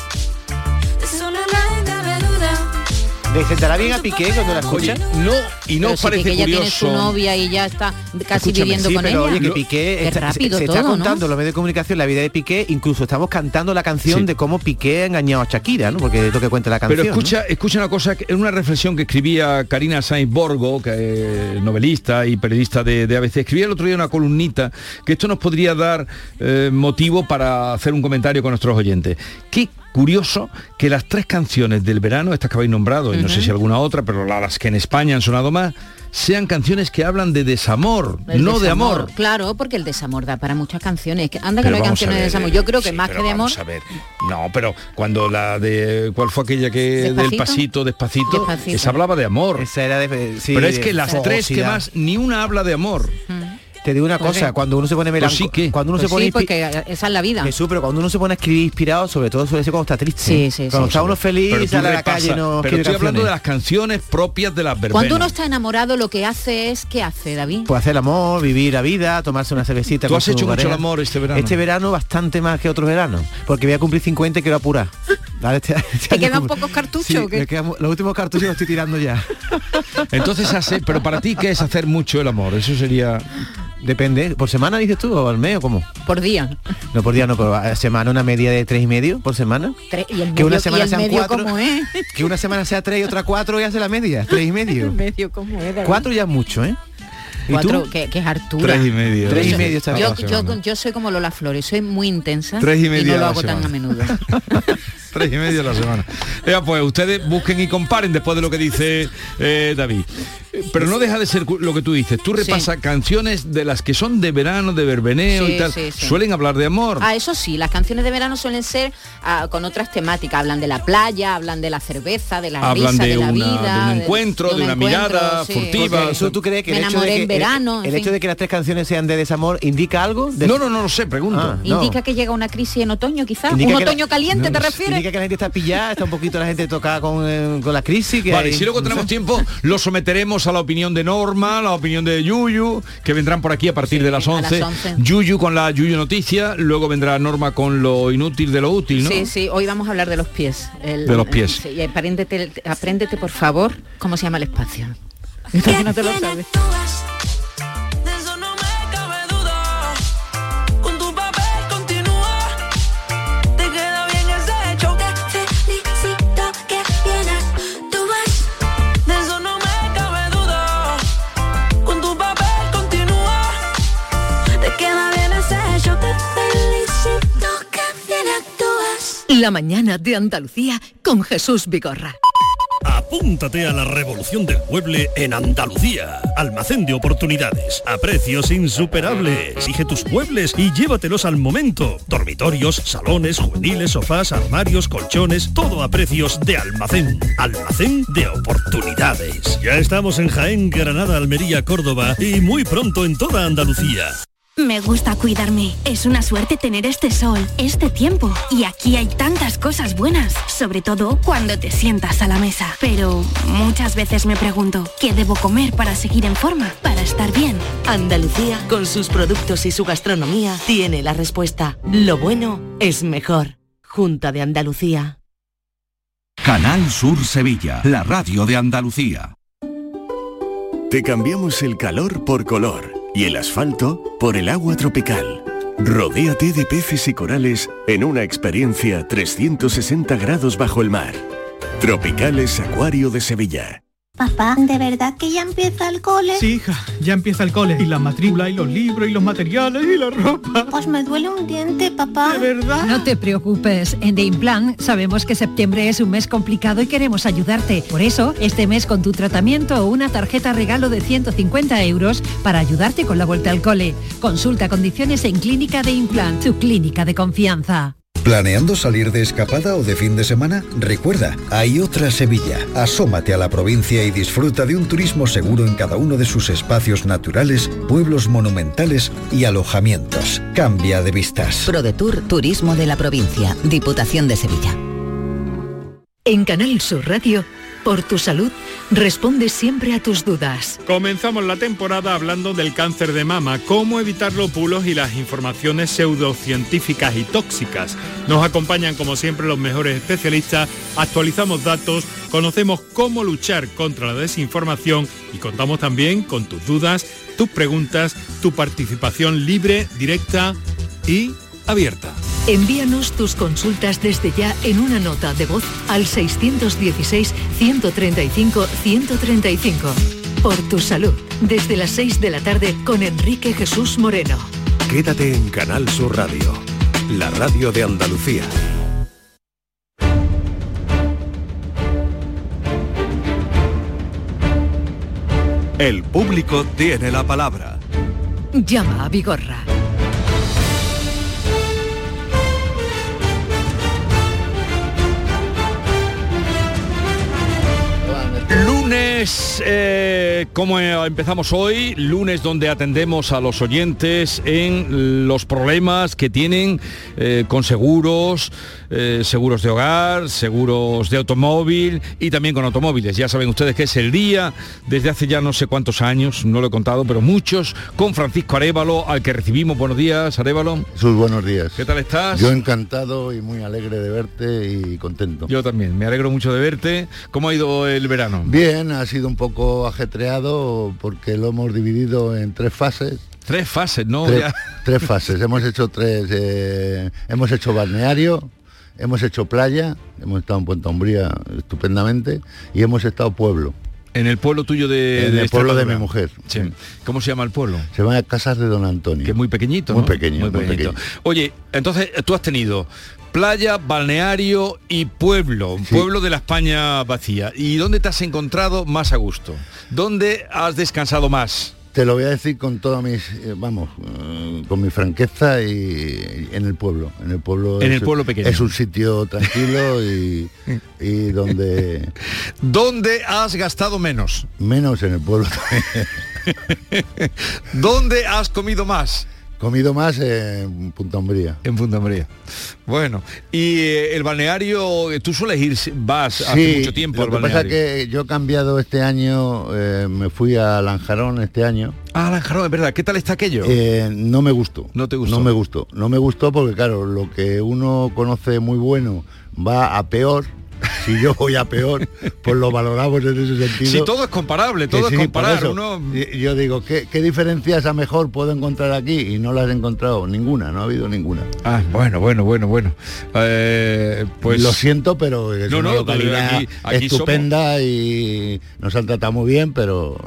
¿Le sentará bien a Piqué cuando la escucha? no, y no Pero os si parece Piqué ya tiene curioso. su novia y ya está casi Escúchame, viviendo sí, con pero ella. oye, que Piqué Qué está- se- rápido se, todo, está ¿no? contando en los medios de comunicación la vida de Piqué, incluso estamos cantando la canción Sí. de cómo Piqué ha engañado a Shakira, ¿no? Porque es lo que cuenta la canción. Pero escucha, escucha una cosa, que- es una reflexión que escribía Karina Sainz Borgo, que es novelista y periodista de, de ABC. Escribía el otro día una columnita que esto nos podría dar eh, motivo para hacer un comentario con nuestros oyentes. Qué curioso que las tres canciones del verano, estas que habéis nombrado, y no sé si alguna otra, pero la- las que en España han sonado más, sean canciones que hablan de desamor, El no de amor. Claro, porque el desamor da para muchas canciones. Que- Anda que Pero no hay canciones de desamor. eh, Yo creo que sí, más pero que de amor. vamos a ver. No, pero cuando la de ¿cuál fue aquella que del pasito, despacito, Despacito. esa hablaba de amor. Esa era de, sí, pero es que las tres que más ni una habla de amor. Te digo una Pues cosa, sí. cuando uno se pone Pues melancólico, sí, ¿qué? cuando uno Pues se pone sí, inspi- porque esa es la vida. Jesús, pero cuando uno se pone a escribir inspirado, sobre todo suele ser cuando está triste. Sí, sí, Cuando sí. está uno feliz, Pero sale a la calle no pero estoy hablando de las canciones propias de las verbenas. Cuando uno está enamorado, lo que hace es, ¿qué hace, David? Pues hacer el amor, vivir la vida, tomarse una cervecita. ¿Tú con has su hecho mucho el amor este verano? Este verano bastante más que otros veranos, porque voy a cumplir 50 y quiero apurar. Este- este ¿Te quedan pocos cartuchos Sí, o qué? me quedan- los últimos cartuchos los estoy tirando ya. Entonces hace, pero para ti qué es hacer mucho el amor? Eso sería Depende, ¿por semana dices tú o al mes o cómo? Por día. No por día, no, por a semana una media de tres y medio por semana. Tres- y el Que medio, una y semana el sean medio cuatro. como es. Que una semana sea tres y otra cuatro y hace la media, tres y medio. [laughs] El medio como es, David. Cuatro ya es mucho, ¿eh? ¿Y Cuatro, que, que es Artura. Tres y medio. Tres y Yo- medio está yo, bien. yo, yo soy como Lola Flores, soy muy intensa Tres y media no a lo hago tan a menudo. [laughs] tres y medio a la semana. Ya, pues ustedes busquen y comparen después de lo que dice eh, David. Pero no deja de ser lo que tú dices. Tú repasas canciones de las que son de verano, de verbeneo Sí, y tal. sí, sí. Suelen hablar de amor. Ah, eso sí, las canciones de verano suelen ser ah, con otras temáticas. Hablan de la playa, hablan de la cerveza, de la Hablan risa, de de, la una- vida. de un encuentro, de un una encuentro, mirada sí. furtiva. Porque eso tú crees que Me el hecho de que, en verano, el, en hecho fin. de que las tres canciones sean de desamor indica algo? De- No, no, no lo sé, pregunto. Ah, no. Indica que llega una crisis en otoño, quizás. Indica Un la- otoño caliente, no, ¿te refieres? Que la gente está pillada, está un poquito la gente tocada con, eh, con la crisis. Que Vale, hay- si luego no tenemos sé. tiempo, lo someteremos a la opinión de Norma, la opinión de Yuyu, que vendrán por aquí a partir de las a las 11. 11. Yuyu con la Yuyu Noticia, luego vendrá Norma con lo inútil de lo útil, ¿no? Sí, sí, hoy vamos a hablar de los pies. El- De los pies. sí, y apréndete, apréndete, por favor, cómo se llama el espacio. Entonces [laughs] no te lo sabes. La mañana de Andalucía con Jesús Vigorra. Apúntate a la revolución del mueble en Andalucía. Almacén de oportunidades, a precios insuperables. Elige tus muebles y llévatelos al momento. Dormitorios, salones, juveniles, sofás, armarios, colchones, todo a precios de almacén. Almacén de oportunidades. Ya estamos en Jaén, Granada, Almería, Córdoba y muy pronto en toda Andalucía. Me gusta cuidarme. Es una suerte tener este sol, este tiempo. Y aquí hay tantas cosas buenas, sobre todo cuando te sientas a la mesa. Pero muchas veces me pregunto, ¿qué debo comer para seguir en forma, para estar bien? Andalucía, con sus productos y su gastronomía, tiene la respuesta. Lo bueno es mejor. Junta de Andalucía. Canal Sur Sevilla, la radio de Andalucía. Te cambiamos el calor por color y el asfalto por el agua tropical. Rodéate de peces y corales en una experiencia 360 grados bajo el mar. Tropicales Acuario de Sevilla. Papá, ¿de verdad que ya empieza el cole? Sí, hija, ya empieza el cole. Y la matrícula, y los libros, y los materiales, y la ropa. Pues me duele un diente, papá. ¿De verdad? No te preocupes, en The Implant sabemos que septiembre es un mes complicado y queremos ayudarte. Por eso, este mes con tu tratamiento o una tarjeta regalo de 150 euros para ayudarte con la vuelta al cole. Consulta condiciones en Clínica de Implant, tu clínica de confianza. ¿Planeando salir de escapada o de fin de semana? Recuerda, hay otra Sevilla. Asómate a la provincia y disfruta de un turismo seguro en cada uno de sus espacios naturales, pueblos monumentales y alojamientos. Cambia de vistas. ProDetour Turismo de la Provincia, Diputación de Sevilla. En Canal Sur Radio, Por tu salud, responde siempre a tus dudas. Comenzamos la temporada hablando del cáncer de mama, cómo evitar los bulos y las informaciones pseudocientíficas y tóxicas. Nos acompañan como siempre los mejores especialistas, actualizamos datos, conocemos cómo luchar contra la desinformación y contamos también con tus dudas, tus preguntas, tu participación libre, directa y abierta. Envíanos tus consultas desde ya en una nota de voz al 616-135-135. Por tu salud, desde las 6 de la tarde con Enrique Jesús Moreno. Quédate en Canal Sur Radio, la radio de Andalucía. El público tiene la palabra. Llama a Vigorra. Lunes, eh, como empezamos hoy, lunes donde atendemos a los oyentes en los problemas que tienen eh, con seguros, eh, seguros de hogar, seguros de automóvil y también con automóviles. Ya saben ustedes que es el día, desde hace ya no sé cuántos años, no lo he contado, pero muchos, con Francisco Arevalo, al que recibimos. Buenos días, Arevalo. Sus buenos días. ¿Qué tal estás? Yo encantado y muy alegre de verte y contento. Yo también, me alegro mucho de verte. ¿Cómo ha ido el verano? Bien, ha sido un poco ajetreado porque lo hemos dividido en tres fases. Tres fases, ¿no? Tres, fases. hemos hecho tres. eh, hemos hecho balneario, hemos hecho playa, hemos estado en Puente Umbría estupendamente y hemos estado pueblo. En el pueblo tuyo de... En de el pueblo de mi mujer. Sí. ¿Cómo se llama el pueblo? Se llama Casas de Don Antonio. Que es muy pequeñito, Muy ¿no? pequeño, muy pequeño. Oye, entonces tú has tenido playa, balneario y pueblo, pueblo de la España vacía. ¿Y dónde te has encontrado más a gusto? ¿Dónde has descansado más? Te lo voy a decir con toda mis, eh, vamos, eh, con mi franqueza y, en el pueblo. En el pueblo. En es- el pueblo pequeño. Es un sitio tranquilo y, y donde [laughs] ¿Dónde has gastado menos? menos en el pueblo también. [laughs] ¿Dónde has comido más? Comido más en Punta Umbría. En Punta Umbría. Bueno, y eh, el balneario, tú sueles ir, vas hace mucho tiempo lo al que pasa balneario. es que yo he cambiado este año, eh, me fui a Lanjarón este año. Ah, Lanjarón, es verdad. ¿Qué tal está aquello? Eh, no me gustó. No te gustó. No me gustó. No me gustó porque claro, lo que uno conoce muy bueno va a peor. Si yo voy a peor, pues lo valoramos en ese sentido. Si todo es comparable, todo sí, es. Uno... Y- Yo digo, ¿qué, ¿qué diferencias a mejor puedo encontrar aquí? Y no las he encontrado ninguna, no ha habido ninguna. Ah, bueno, bueno, bueno, bueno. Eh, pues Lo siento, pero es No, una no, localidad aquí- aquí estupenda y nos han tratado muy bien, pero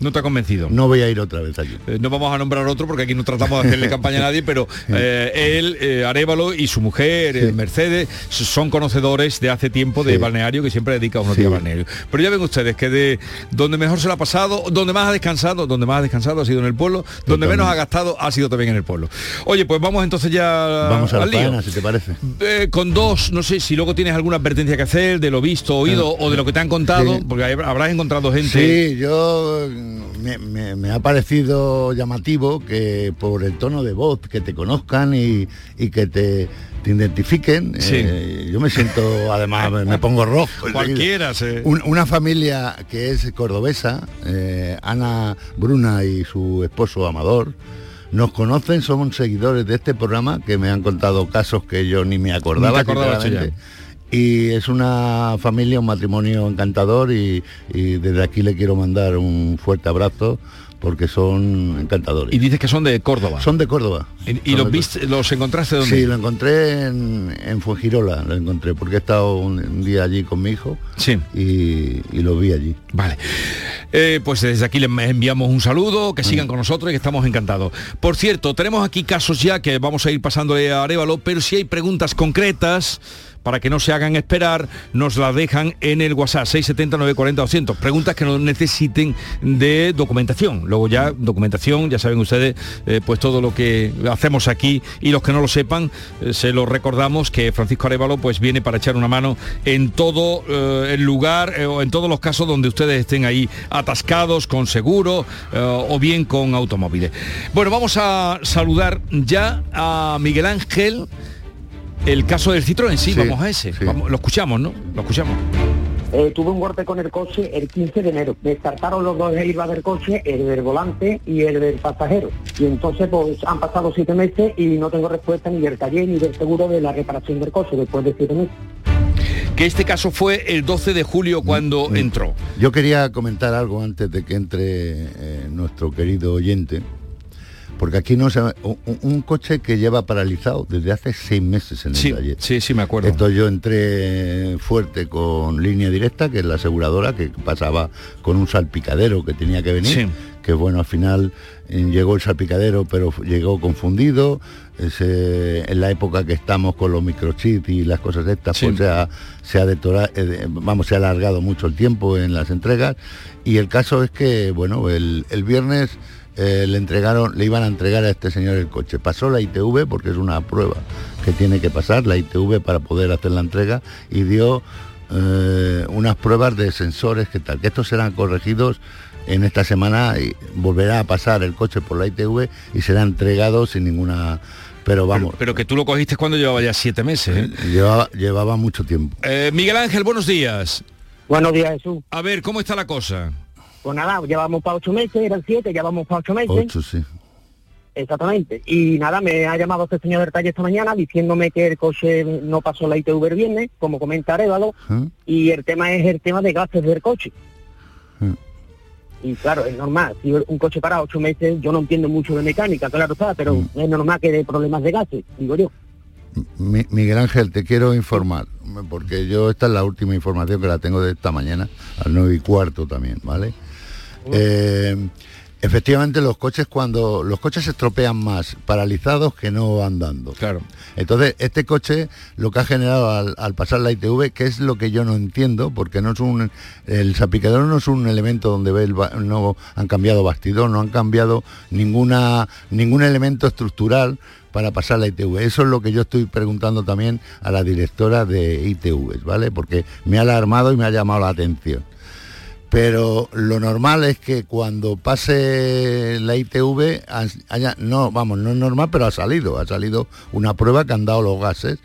no te ha convencido. no voy a ir otra vez allí. Eh, no vamos a nombrar otro porque aquí no tratamos de hacerle [laughs] campaña a nadie, pero eh, él, eh, Arevalo y su mujer, eh, Mercedes, son conocedores de hace tiempo de Sí. balneario, que siempre dedica unos días a balneario. Pero ya ven ustedes que de donde mejor se lo ha pasado, donde más ha descansado, donde más ha descansado ha sido en el pueblo, donde Totalmente. menos ha gastado ha sido también en el pueblo. Oye, pues vamos entonces ya Vamos a la al lío. faena, si te parece. Con dos, no sé si luego tienes alguna advertencia que hacer de lo visto, oído o de lo que te han contado, Sí. porque habrás encontrado gente. Sí, yo me, me- me ha parecido llamativo que por el tono de voz, que te conozcan y, y que te, te identifiquen. Sí. eh, yo me siento, además, me pongo rojo. Cualquiera se- Un- una familia que es cordobesa, eh, Ana Bruna y su esposo Amador, nos conocen, somos seguidores de este programa que me han contado casos que yo ni me acordaba. Ni te sinceramente. Y es una familia, un matrimonio encantador y, y desde aquí le quiero mandar un fuerte abrazo porque son encantadores. Y dices que son de Córdoba. Son de Córdoba. ¿Y, los viste, los encontraste dónde? Sí, lo encontré en, en Fuengirola, lo encontré, porque he estado un, un día allí con mi hijo Sí. y, y lo vi allí. Vale. Eh, pues desde aquí les enviamos un saludo, que sigan con nosotros y que estamos encantados. Por cierto, tenemos aquí casos ya que vamos a ir pasándole a Arevalo, pero si hay preguntas concretas para que no se hagan esperar, nos las dejan en el WhatsApp 670 940 200. Preguntas que no necesiten de documentación. Luego ya documentación, ya saben ustedes, eh, pues todo lo que hacemos aquí y los que no lo sepan, eh, se lo recordamos que Francisco Arevalo pues viene para echar una mano en todo eh, el lugar o en todos los casos donde ustedes estén ahí atascados con seguro o bien con automóviles. Bueno, vamos a saludar ya a Miguel Ángel. El caso del Citroën, sí, Sí, vamos a ese. sí. Vamos- lo escuchamos, ¿no? Lo escuchamos. Eh, tuve un golpe con el coche el 15 de enero. Me descartaron los dos airbags del coche, el del volante y el del pasajero. Y entonces pues han pasado siete meses y no tengo respuesta ni del taller ni del seguro de la reparación del coche después de siete meses. Que este caso fue el 12 de julio cuando entró. Yo quería comentar algo antes de que entre eh, nuestro querido oyente, porque aquí no se... Un, un coche que lleva paralizado desde hace seis meses en el Sí, taller. sí, sí, me acuerdo. Esto yo entré fuerte con línea directa, que es la aseguradora, que pasaba con un salpicadero que tenía que venir. Sí. Que bueno, al final eh, llegó el salpicadero, pero llegó confundido. Ese- en la época que estamos con los microchips y las cosas de estas, pues se ha, se ha detora- eh, vamos, se ha alargado mucho el tiempo en las entregas. Y el caso es que, bueno, el, el viernes eh, le entregaron, le iban a entregar a este señor el coche. Pasó la ITV porque es una prueba que tiene que pasar, la ITV para poder hacer la entrega, y dio eh, unas pruebas de sensores que tal, que estos serán corregidos en esta semana y volverá a pasar el coche por la ITV y será entregado sin ninguna. Pero vamos, Pero que tú lo cogiste cuando llevaba ya siete meses. ¿eh? llevaba, llevaba mucho tiempo. Eh, Miguel Ángel, buenos días. Buenos días, Jesús. A ver, ¿cómo está la cosa? Pues nada, llevamos para ocho meses, eran siete, ya vamos para ocho meses. Ocho, sí. Exactamente. Y nada, me ha llamado este señor del taller esta mañana diciéndome que el coche no pasó la ITV el viernes, como comenta Arévalo, y el tema es el tema de gases del coche. Y claro, es normal, si un coche para ocho meses, yo no entiendo mucho de mecánica, claro está, pero es normal que dé problemas de gases, digo yo. Mi- Miguel Ángel, te quiero informar, porque yo esta es la última información que la tengo de esta mañana, al 9 y cuarto también, ¿vale? Eh, efectivamente los coches cuando los coches se estropean más paralizados que no andando. Claro. Entonces, este coche lo que ha generado al, al pasar la ITV, que es lo que yo no entiendo, porque no es un el salpicadero no es un elemento donde ve el ba- no han cambiado bastidor, no han cambiado ninguna ningún elemento estructural para pasar la ITV. Eso es lo que yo estoy preguntando también a la directora de ITV, ¿vale? Porque me ha alarmado y me ha llamado la atención. Pero lo normal es que cuando pase la ITV haya, no, vamos, no es normal, pero ha salido, ha salido una prueba que han dado los gases.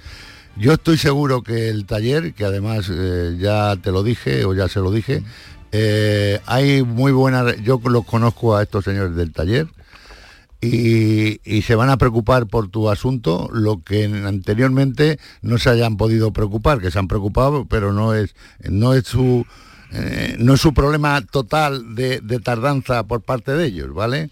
Yo estoy seguro que el taller, que además eh, ya te lo dije o ya se lo dije, eh, hay muy buena, yo los conozco a estos señores del taller, y, y se van a preocupar por tu asunto lo que anteriormente no se hayan podido preocupar, que se han preocupado, pero no es, no es su eh, no es su problema total de tardanza por parte de ellos, ¿vale?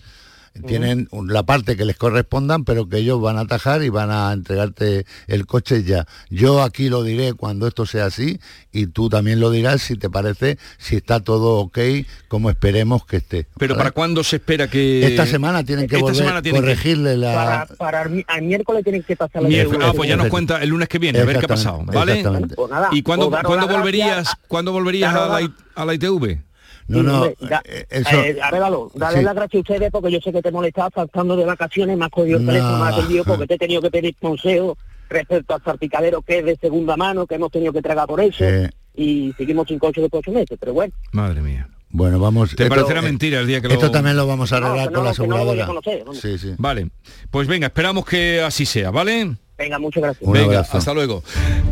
Tienen la parte que les correspondan, pero que ellos van a atajar y van a entregarte el coche ya. Yo aquí lo diré cuando esto sea así y tú también lo dirás si te parece, si está todo ok, como esperemos que esté. Pero. ¿para cuándo se espera que...? Esta semana tienen que Esta volver semana tienen que- corregirle la... Para, para al miércoles tienen que pasar la Miércoles. ITV. Ah, pues ya nos cuenta el lunes que viene, a ver qué ha pasado, ¿vale? exactamente. Pues ¿Y cuándo, pues ¿cuándo volverías, gracias. ¿cuándo volverías a la, a la ITV? No, no, hombre, da- eh, eso- eh, Arévalo, dale sí. las gracias a ustedes porque yo sé que te molestaba saltando de vacaciones, me has cogido el No. teléfono, me has atendido porque te he tenido que pedir consejo respecto al salpicadero que es de segunda mano, que hemos tenido que tragar por eso, Sí. y seguimos sin coche de ocho meses, pero bueno. Madre mía. Bueno, vamos... ¿Te esto- parecerá eh, mentira el día que lo... Esto también lo vamos a No, arreglar con no, la que no lo voy a aseguradora. sí, sí. Vale, pues venga, esperamos que así sea, ¿vale? Venga, muchas gracias. Un Venga, abrazo. hasta luego.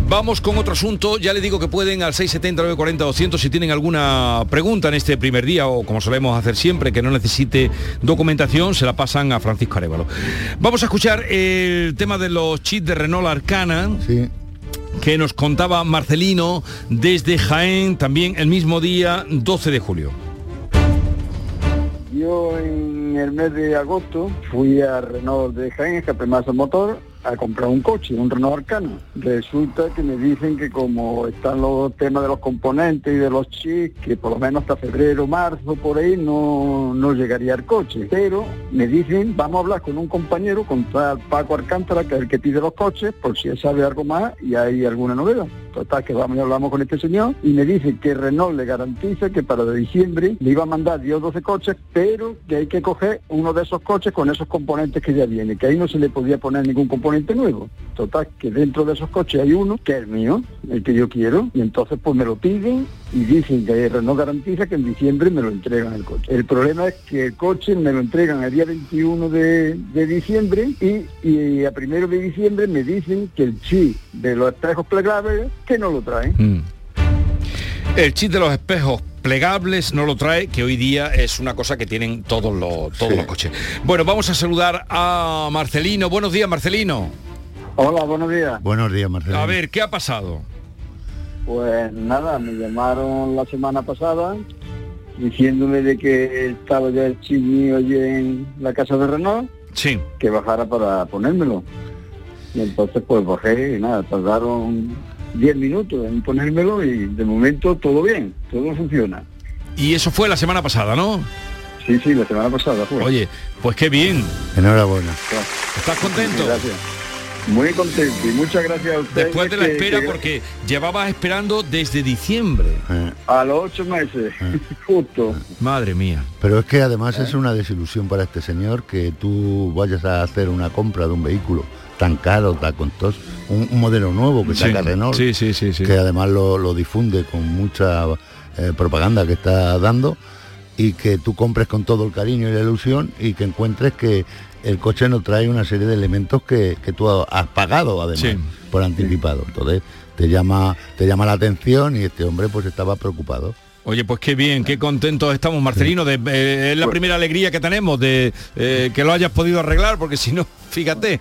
Vamos con otro asunto. Ya le digo que pueden al 670 940 200 si tienen alguna pregunta en este primer día o como solemos hacer siempre, que no necesite documentación, se la pasan a Francisco Arevalo. Vamos a escuchar el tema de los chips de Renault Arcana. Que nos contaba Marcelino desde Jaén, también el mismo día, 12 de julio. Yo en el mes de agosto fui a Renault de Jaén, Japemazo Motor, a comprar un coche, un Renault Arcana. Resulta que me dicen que como están los temas de los componentes y de los chips, que por lo menos hasta febrero, marzo, por ahí no, no llegaría el coche. Pero me dicen, vamos a hablar con un compañero, con tal Paco Alcántara, que es el que pide los coches, por si él sabe algo más y hay alguna novedad. Total, que vamos y hablamos con este señor y me dice que Renault le garantiza que para diciembre le iba a mandar 10 o 12 coches, pero que hay que coger uno de esos coches con esos componentes que ya viene, que ahí no se le podía poner ningún componente nuevo. Total, que dentro de esos coches hay uno que es mío, el que yo quiero, y entonces pues me lo piden y dicen que Renault garantiza que en diciembre me lo entregan el coche. El problema es que el coche me lo entregan el día 21 de, diciembre y, y a primero de diciembre me dicen que el chip de los espejos plegables que no lo traen. El chip de los espejos plegables no lo trae, que hoy día es una cosa que tienen todos los, todos los coches. Bueno, vamos a saludar a Marcelino. Buenos días, Marcelino. Hola, buenos días. Buenos días, Marcelo. A ver, ¿qué ha pasado? Pues nada, me llamaron la semana pasada diciéndome de que estaba ya el mío allí en la casa de Renault, Sí. que bajara para ponérmelo. Y entonces pues bajé y nada, tardaron 10 minutos en ponérmelo y de momento todo bien, todo funciona. Y eso fue la semana pasada, ¿no? Sí, sí, la semana pasada fue. Oye, pues qué bien. Enhorabuena. ¿Estás contento? Gracias. Muy contento y muchas gracias a ustedes. Después de la que- espera, que- porque llevabas esperando desde diciembre. A los ocho meses, [laughs] justo. Madre mía. Pero es que además es una desilusión para este señor que tú vayas a hacer una compra de un vehículo tan caro, tan costoso, un, un modelo nuevo que Sí, saca Renault, sí, sí, sí, sí. que además lo, lo difunde con mucha eh, propaganda que está dando y que tú compres con todo el cariño y la ilusión y que encuentres que el coche no trae una serie de elementos que, que tú has pagado además Sí. por anticipado. Entonces te llama, te llama la atención y este hombre pues estaba preocupado. Oye, pues qué bien, qué contentos estamos, Marcelino. De, eh, es la primera alegría que tenemos de eh, que lo hayas podido arreglar, porque si no, fíjate.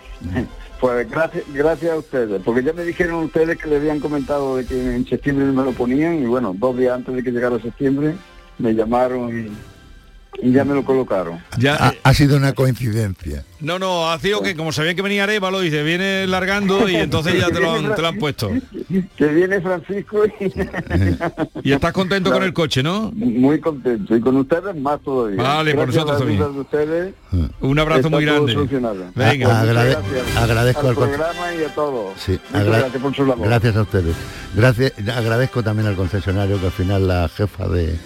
Pues gracias, gracias a ustedes, porque ya me dijeron ustedes que le habían comentado de que en septiembre me lo ponían y bueno, dos días antes de que llegara septiembre me llamaron y, y ya me lo colocaron. Ya, Ha, ha sido una coincidencia. No, no, ha sido que como sabían que venía Arevalo, dice, viene largando y entonces ya te lo han, te lo han puesto. Que viene Francisco y [laughs] Y estás contento con el coche, ¿no? muy contento y con ustedes más todavía. Vale, por Gracias nosotros también. ustedes. Un abrazo muy grande. Venga. Pues muchas Agrade- gracias agradezco al al con- programa y a todos. Sí, gracias por su labor. gracias a ustedes. Gracias, agradezco también al concesionario que al final la jefa de,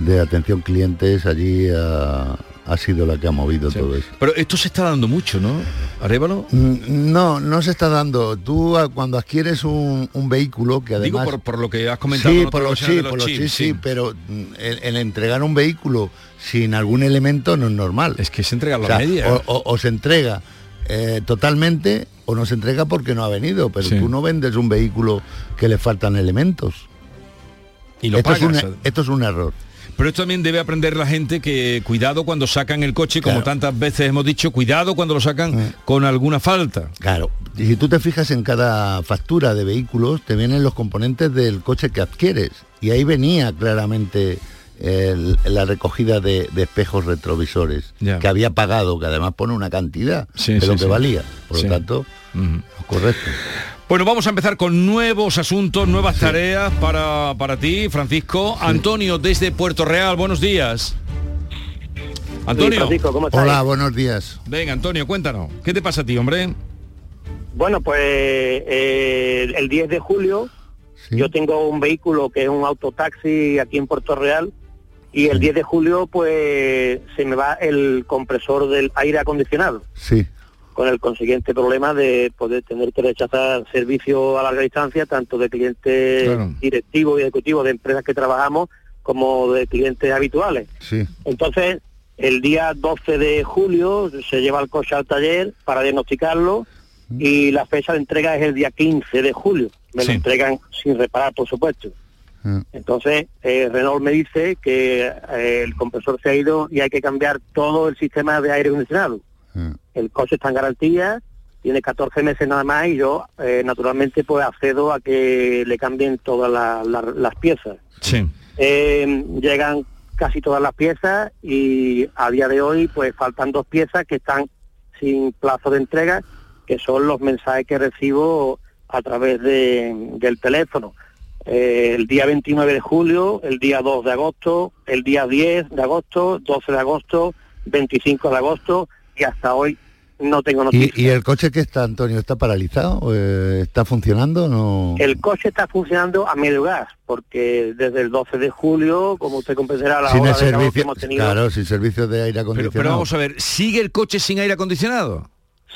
de atención clientes allí ha, ha sido la que ha movido todo eso. Pero esto se está dando mucho, ¿no? Arevalo. Mm, No, no se está dando. Tú cuando adquieres un, un vehículo que Digo además... por, por lo que has comentado. Sí, por los, sí, por los- chips, sí, sí, pero mm, el, el entregar un vehículo sin algún elemento no es normal. Es que se entrega la O sea, media. O, o- o se entrega eh, totalmente o no se entrega porque no ha venido, pero tú no vendes un vehículo que le faltan elementos. Y lo esto, es un, pagas. esto es un error. Pero esto también debe aprender la gente que cuidado cuando sacan el coche, como Claro. tantas veces hemos dicho, cuidado cuando lo sacan con alguna falta. Claro, y si tú te fijas en cada factura de vehículos, te vienen los componentes del coche que adquieres. Y ahí venía claramente el- la recogida de, de espejos retrovisores, Ya. que había pagado, que además pone una cantidad Sí, de sí, lo que sí. valía. Por lo tanto, correcto. Bueno, vamos a empezar con nuevos asuntos, nuevas tareas para, para ti, Francisco. Antonio, desde Puerto Real, buenos días. Antonio. Francisco, ¿cómo estás? Hola, buenos días. Venga, Antonio, cuéntanos. ¿Qué te pasa a ti, hombre? Bueno, pues eh, el 10 de julio yo tengo un vehículo que es un autotaxi aquí en Puerto Real y el 10 de julio pues se me va el compresor del aire acondicionado Sí. Con el consiguiente problema de poder tener que rechazar servicio a larga distancia tanto de clientes Claro. directivos y ejecutivos de empresas que trabajamos como de clientes habituales. Sí. Entonces, el día 12 de julio se lleva el coche al taller para diagnosticarlo y la fecha de entrega es el día 15 de julio. Me Sí. lo entregan sin reparar, por supuesto. Entonces, eh, Renault me dice que eh, el compresor se ha ido y hay que cambiar todo el sistema de aire acondicionado. El coche está en garantía, tiene 14 meses nada más y yo, eh, naturalmente, pues accedo a que le cambien todas la- la- las piezas. Sí. Eh, llegan casi todas las piezas y a día de hoy pues faltan dos piezas que están sin plazo de entrega, que son los mensajes que recibo a través de- del teléfono. Eh, el día 29 de julio, el día 2 de agosto, el día 10 de agosto, 12 de agosto, 25 de agosto y hasta hoy no tengo noticias. ¿Y, y el coche que está, Antonio, está paralizado? Eh, ¿Está funcionando? No. El coche está funcionando a medio gas, porque desde el 12 de julio, como usted comprenderá, la sin hora el de que servicio, hemos tenido... claro, sin servicio de aire acondicionado. pero vamos a ver, ¿sigue el coche sin aire acondicionado?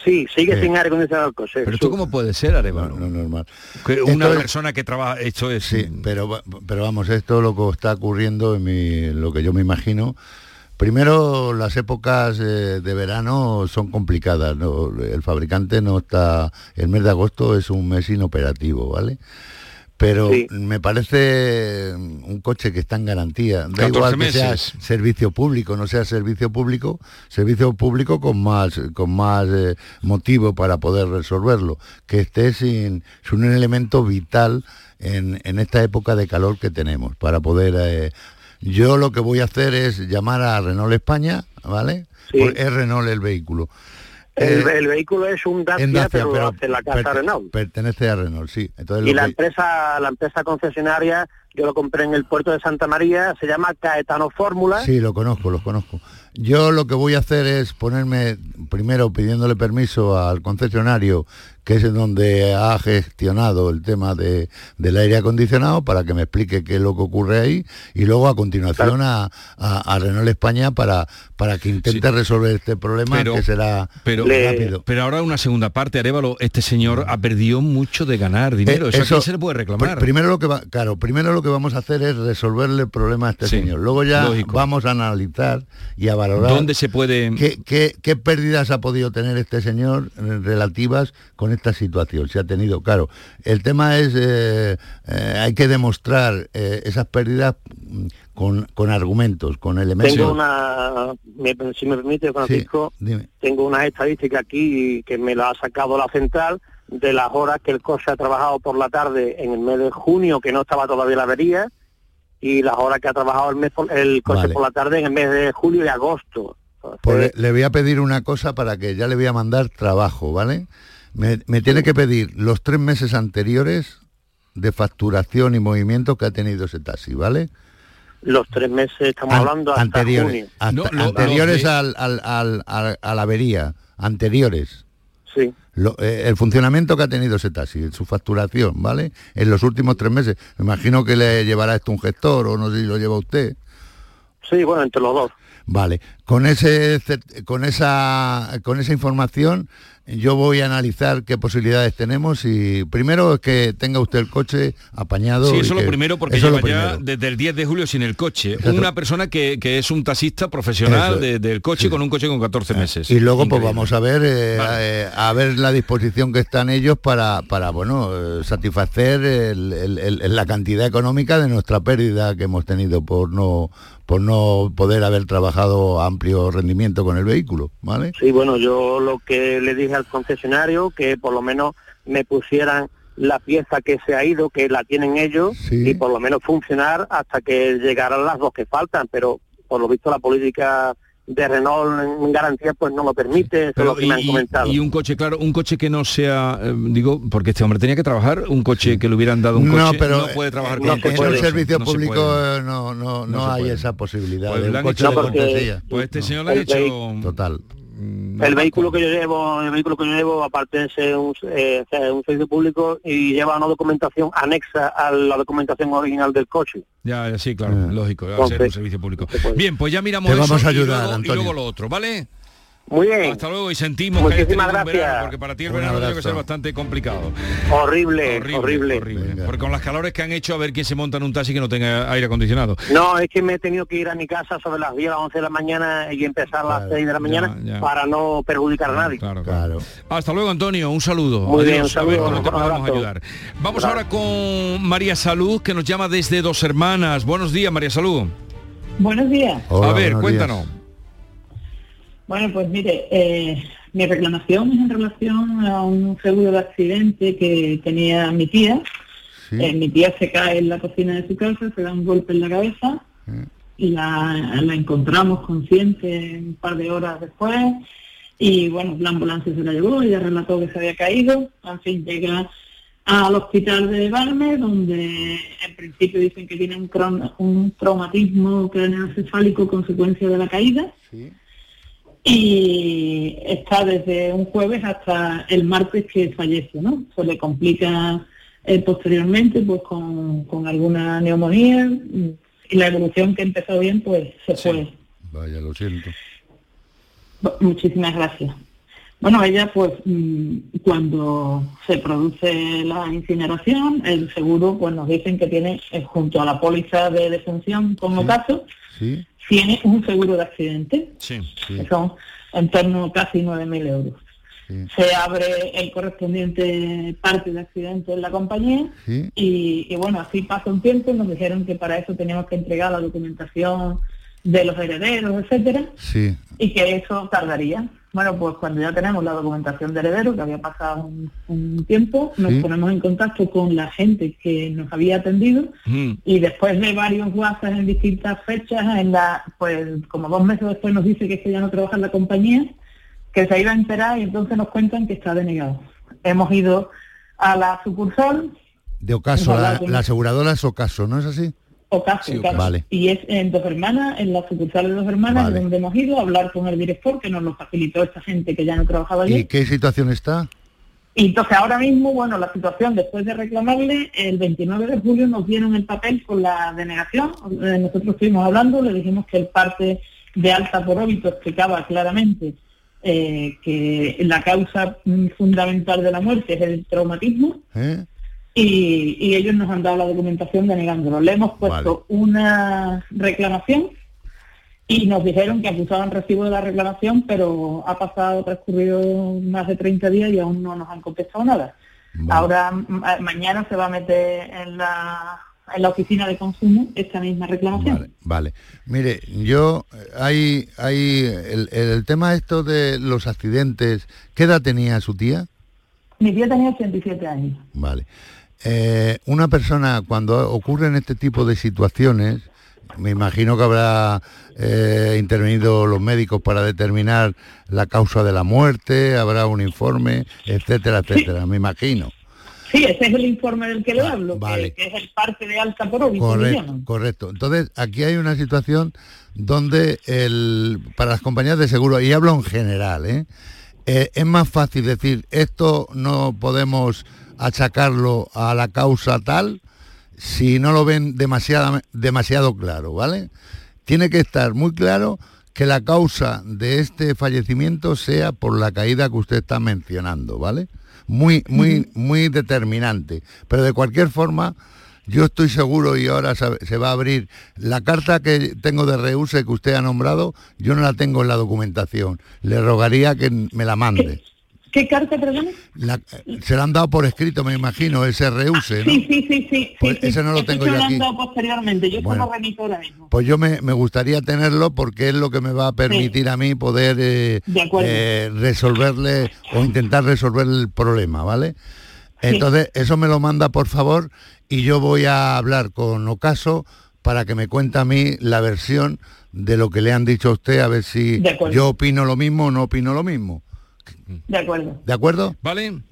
Sí, sigue Sí. sin aire acondicionado el coche. Pero esto cómo puede ser, Arevalo? No, no, normal. Que una Esto es- persona que trabaja, esto es... Sí, pero, pero vamos, esto lo que está ocurriendo en mi, lo que yo me imagino. Primero, las épocas eh, de verano son complicadas. ¿no? El fabricante no está... El mes de agosto es un mes inoperativo, ¿vale? pero Sí. me parece un coche que está en garantía. Da 14 igual que sea servicio público, no sea servicio público, servicio público con más con más eh, motivo para poder resolverlo, que esté sin es un elemento vital en, en esta época de calor que tenemos para poder eh, yo lo que voy a hacer es llamar a Renault España, ¿vale? Sí. Por- Es Renault el vehículo. El, Eh, el vehículo es un Dacia, en Dacia, pero, hace la casa Renault. Pertenece a Renault, sí. Entonces Y la que- empresa, la empresa concesionaria, yo lo compré en el puerto de Santa María, se llama Caetano Fórmula. Sí, lo conozco, los conozco. Yo lo que voy a hacer es ponerme, primero pidiéndole permiso al concesionario, que es en donde ha gestionado el tema de, del aire acondicionado, para que me explique qué es lo que ocurre ahí, y luego a continuación a, a- a Renault España para, para que intente resolver este problema, Pero- que será Pero, rápido. pero ahora una segunda parte, Arevalo, este señor ha perdido mucho de ganar dinero. Eh, ¿Eso, a eso- quién se le puede reclamar? Pr- Primero lo que va, claro, primero lo que vamos a hacer es resolverle el problema a este Sí, señor. Luego ya lógico. vamos a analizar y a valorar ¿Dónde se puede...? qué, qué- qué pérdidas ha podido tener este señor eh, relativas con esta situación. Se ha tenido, claro. El tema es, eh, eh, hay que demostrar eh, esas pérdidas mm, con, con argumentos, con elementos. Tengo una, me- si me permite, Francisco, dime. tengo unas estadísticas aquí que me la ha sacado la central de las horas que el coche ha trabajado por la tarde en el mes de junio, que no estaba todavía la avería, y las horas que ha trabajado el, mes por- el coche Vale. por la tarde en el mes de julio y agosto. Pues le voy a pedir una cosa para que ya le voy a mandar trabajo, ¿vale? Me, me tiene que pedir los tres meses anteriores de facturación y movimiento que ha tenido ese taxi, ¿vale? Los tres meses estamos An- hablando hasta anteriores, junio. hasta- No, lo- anteriores de- al, al- al- al- a la avería, anteriores. Sí. Lo- eh, el funcionamiento que ha tenido ese taxi, su facturación, ¿vale? En los últimos tres meses. Me imagino que le llevará esto un gestor o no sé si lo lleva usted. Sí, bueno, entre los dos. Vale, con ese con esa con esa información yo voy a analizar qué posibilidades tenemos y primero es que tenga usted el coche apañado. Sí, eso es lo primero porque lleva ya desde el 10 de julio sin el coche. Exacto. Una persona que, que es un taxista profesional de- del coche con un coche con 14 meses. Y luego pues vamos a ver eh, eh, a ver la disposición que están ellos para, para bueno, eh, satisfacer el- el- el- la cantidad económica de nuestra pérdida que hemos tenido por no por no poder haber trabajado a amplio rendimiento con el vehículo, ¿vale? Sí, bueno, yo lo que le dije al concesionario, que por lo menos me pusieran la pieza que se ha ido, que la tienen ellos, y por lo menos funcionar hasta que llegaran las dos que faltan, pero por lo visto la política de Renault en garantía pues no lo permite, eso es lo que me han y- comentado. Y un coche, claro, un coche que no sea, eh, digo, porque este hombre tenía que trabajar, un coche que le hubieran dado un coche, No, pero no puede trabajar en, con coche. el servicio no público eh, no, no, no, hay puede. esa posibilidad. Pues de le un han coche hecho- de cortesía. Pues este señor le El hecho... vehi- Total. El vehículo que yo llevo, el vehículo que yo llevo, aparte de ser un, eh, ser un servicio público y lleva una documentación anexa a la documentación original del coche. Ya, ya, sí, claro, lógico, va a ser un servicio público. Bien, pues ya miramos Te eso vamos a y ayudar, luego- y, luego lo otro, ¿vale? Muy bien. Hasta luego y sentimos que hayas Muchísimas tenido un verano, gracias. porque para ti el verano tiene que ser bastante complicado. Horrible, horrible. horrible. Porque con las calores que han hecho, a ver quién se monta en un taxi que no tenga aire acondicionado. No, es que me he tenido que ir a mi casa sobre las 10 a las 11 de la mañana y empezar a las 6 de la mañana ya. para no perjudicar a nadie. Claro, claro. Hasta luego, Antonio. Un saludo. Muy bien, un A ver saludo, cómo te podemos ayudar. Vamos ahora con María Salud, que nos llama desde Dos Hermanas. Buenos días, María Salud. Buenos días. a ver, cuéntanos. Bueno, pues mire, eh, mi reclamación es en relación a un seguro de accidente que tenía mi tía. Eh, mi tía se cae en la cocina de su casa, se da un golpe en la cabeza y la, la encontramos consciente un par de horas después. Y bueno, la ambulancia se la llevó, ella relató que se había caído, en fin, llega al hospital de Balme, donde en principio dicen que tiene un, un traumatismo craneoencefálico consecuencia de la caída y está desde un jueves hasta el martes que fallece, ¿no? Se le complica eh, posteriormente pues con, con alguna neumonía y la evolución que empezó bien pues se fue. Vaya, lo siento. Muchísimas gracias. Bueno, ella pues mm, cuando se produce la incineración, el seguro pues nos dicen que tiene eh, junto a la póliza de defunción como caso, Sí. Tiene un seguro de accidente Sí, que son en torno a casi 9.000 euros. se abre el correspondiente parte de accidente en la compañía y, y bueno, así pasa un tiempo y nos dijeron que para eso teníamos que entregar la documentación de los herederos, etcétera, Sí. y que eso tardaría. Bueno, pues cuando ya tenemos la documentación de heredero, que había pasado un, un tiempo, nos Sí. ponemos en contacto con la gente que nos había atendido y después de varios WhatsApp en distintas fechas, en la, pues como dos meses después nos dice que es que ya no trabaja en la compañía, que se iba a enterar y entonces nos cuentan que está denegado. Hemos ido a la sucursal, De Ocaso, la, la aseguradora es Ocaso, ¿no es así? Ocaso, Sí, Ocaso. Vale. y es en Dos Hermanas, en la sucursal de Dos Hermanas, Vale. donde hemos ido a hablar con el director, que nos lo facilitó esta gente que ya no trabajaba allí. ¿Y qué situación está? Y entonces ahora mismo, bueno, la situación después de reclamarle, el 29 de julio nos dieron el papel con la denegación. Eh, Nosotros estuvimos hablando, le dijimos que el parte de alta por óbito explicaba claramente eh, que la causa mm, fundamental de la muerte es el traumatismo ¿Eh? Y, y ellos nos han dado la documentación denegándolo. Le hemos puesto una reclamación y nos dijeron que acusaban recibo de la reclamación, pero ha pasado, transcurrido más de 30 días y aún no nos han contestado nada. Ahora, ma- mañana se va a meter en la, en la oficina de consumo esta misma reclamación. Vale. Mire, yo, hay, hay el, el tema esto de los accidentes, ¿qué edad tenía su tía? Mi tía tenía 87 años. Vale. Eh, una persona cuando ocurren este tipo de situaciones, me imagino que habrá eh, intervenido los médicos para determinar la causa de la muerte, habrá un informe, etcétera, etcétera, me imagino. Sí, ese es el informe del que le hablo, que- que, es el parte de alta por Correcto, correcto. Entonces, aquí hay una situación donde el, para las compañías de seguro, y hablo en general, ¿eh? Eh, es más fácil decir, esto no podemos achacarlo a la causa tal, si no lo ven demasiado, demasiado claro, ¿vale? Tiene que estar muy claro que la causa de este fallecimiento sea por la caída que usted está mencionando, ¿vale? Muy, muy, muy determinante. Pero de cualquier forma, yo estoy seguro y ahora se se va a abrir la carta que tengo de reuse que usted ha nombrado, yo no la tengo en la documentación. Le rogaría que me la mande. [laughs] ¿Qué carta, perdón? La- se la han dado por escrito, me imagino, ese reuse, ¿no? Sí, sí, sí, sí. Pues sí, sí. ese no lo tengo yo han dado posteriormente, yo Bueno. remito ahora mismo. Pues yo me, me gustaría tenerlo porque es lo que me va a permitir a mí poder eh, eh, resolverle o intentar resolver el problema, ¿vale? Entonces, eso me lo manda por favor y yo voy a hablar con Ocaso para que me cuente a mí la versión de lo que le han dicho a usted, a ver si yo opino lo mismo o no opino lo mismo. De acuerdo. ¿De acuerdo? Vale.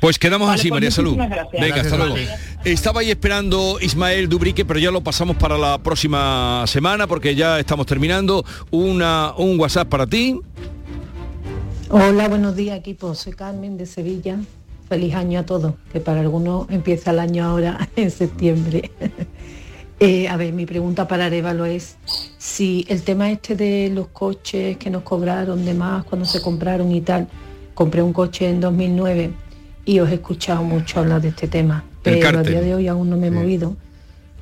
Pues quedamos Vale, así, pues María Salud. gracias. Venga, hasta Gracias, luego. Estaba ahí esperando Ismael Dubrique, pero ya lo pasamos para la próxima semana porque ya estamos terminando. Una, un WhatsApp para ti. Hola, buenos días equipo. Soy Carmen de Sevilla. Feliz año a todos, que para algunos empieza el año ahora [laughs] en septiembre. Eh, a ver, mi pregunta para Arevalo es si el tema este de los coches que nos cobraron de más cuando se compraron y tal, compré un coche en 2009 y os he escuchado mucho hablar de este tema, pero a día de hoy aún no me he movido.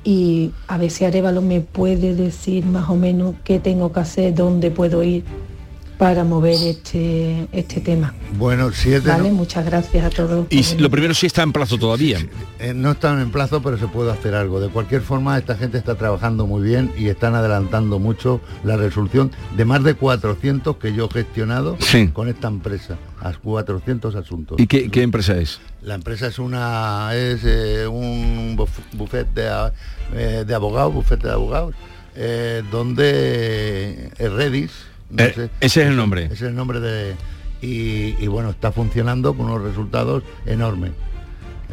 Y a ver si Arevalo me puede decir más o menos qué tengo que hacer, dónde puedo ir para mover este, este tema. Bueno, si es de Vale, no- muchas gracias a todos. Y lo primero sí está en plazo todavía. Eh, no están en plazo, pero se puede hacer algo. De cualquier forma, esta gente está trabajando muy bien y están adelantando mucho la resolución de más de 400 que yo he gestionado Sí. con esta empresa, a 400 asuntos. ¿Y qué, qué empresa es? La empresa es una es eh, un buf- buffet de, a- eh, de abogados, bufete de abogados, eh, donde es Redis. No Eh, sé, ese es el nombre. Ese es el nombre de y, y bueno está funcionando con unos resultados enormes.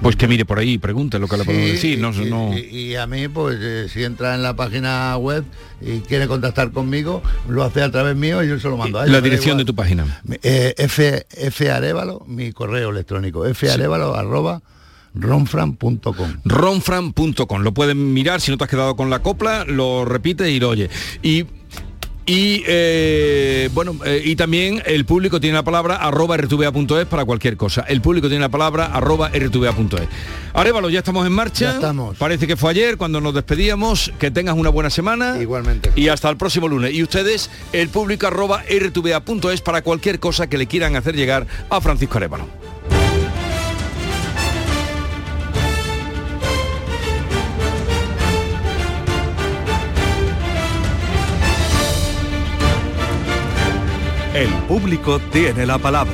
Pues que mire por ahí, pregunte lo que le podemos Sí, decir. No, y, no. y- a mí, pues eh, si entra en la página web y quiere contactar conmigo, lo hace a través mío y yo se lo mando a La me da dirección de tu página. Eh, F, F Arevalo, mi correo electrónico, farevalo arroba ronfran.com. ronfran.com. Lo pueden mirar, si no te has quedado con la copla, lo repite y lo oye. Y Y eh, bueno, eh, y también el público tiene la palabra arroba rtva.es para cualquier cosa. El público tiene la palabra arroba rtva.es. Arévalo, ya estamos en marcha. Ya estamos. Parece que fue ayer cuando nos despedíamos. Que tengas una buena semana. Igualmente. Y hasta el próximo lunes. Y ustedes, el público arroba rtva.es para cualquier cosa que le quieran hacer llegar a Francisco Arévalo. El público tiene la palabra.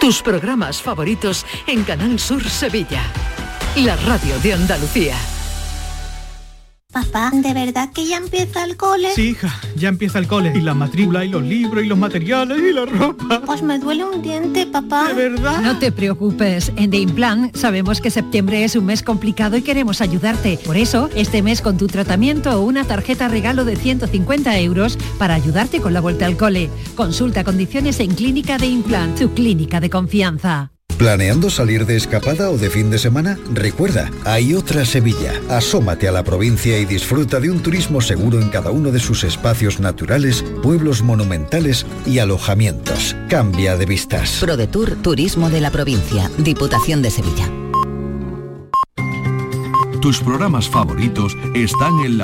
Tus programas favoritos en Canal Sur Sevilla. La radio de Andalucía. Papá, ¿de verdad que ya empieza el cole? Sí, hija, ya empieza el cole. Y la matrícula, y los libros, y los materiales, y la ropa. Pues me duele un diente, papá. ¿De verdad? No te preocupes, en The Implant sabemos que septiembre es un mes complicado y queremos ayudarte. Por eso, este mes con tu tratamiento o una tarjeta regalo de 150 euros para ayudarte con la vuelta al cole. Consulta condiciones en Clínica de Implant, tu clínica de confianza. ¿Planeando salir de escapada o de fin de semana? Recuerda, hay otra Sevilla. Asómate a la provincia y disfruta de un turismo seguro en cada uno de sus espacios naturales, pueblos monumentales y alojamientos. Cambia de vistas. ProDetour Turismo de la Provincia, Diputación de Sevilla. Tus programas favoritos están en la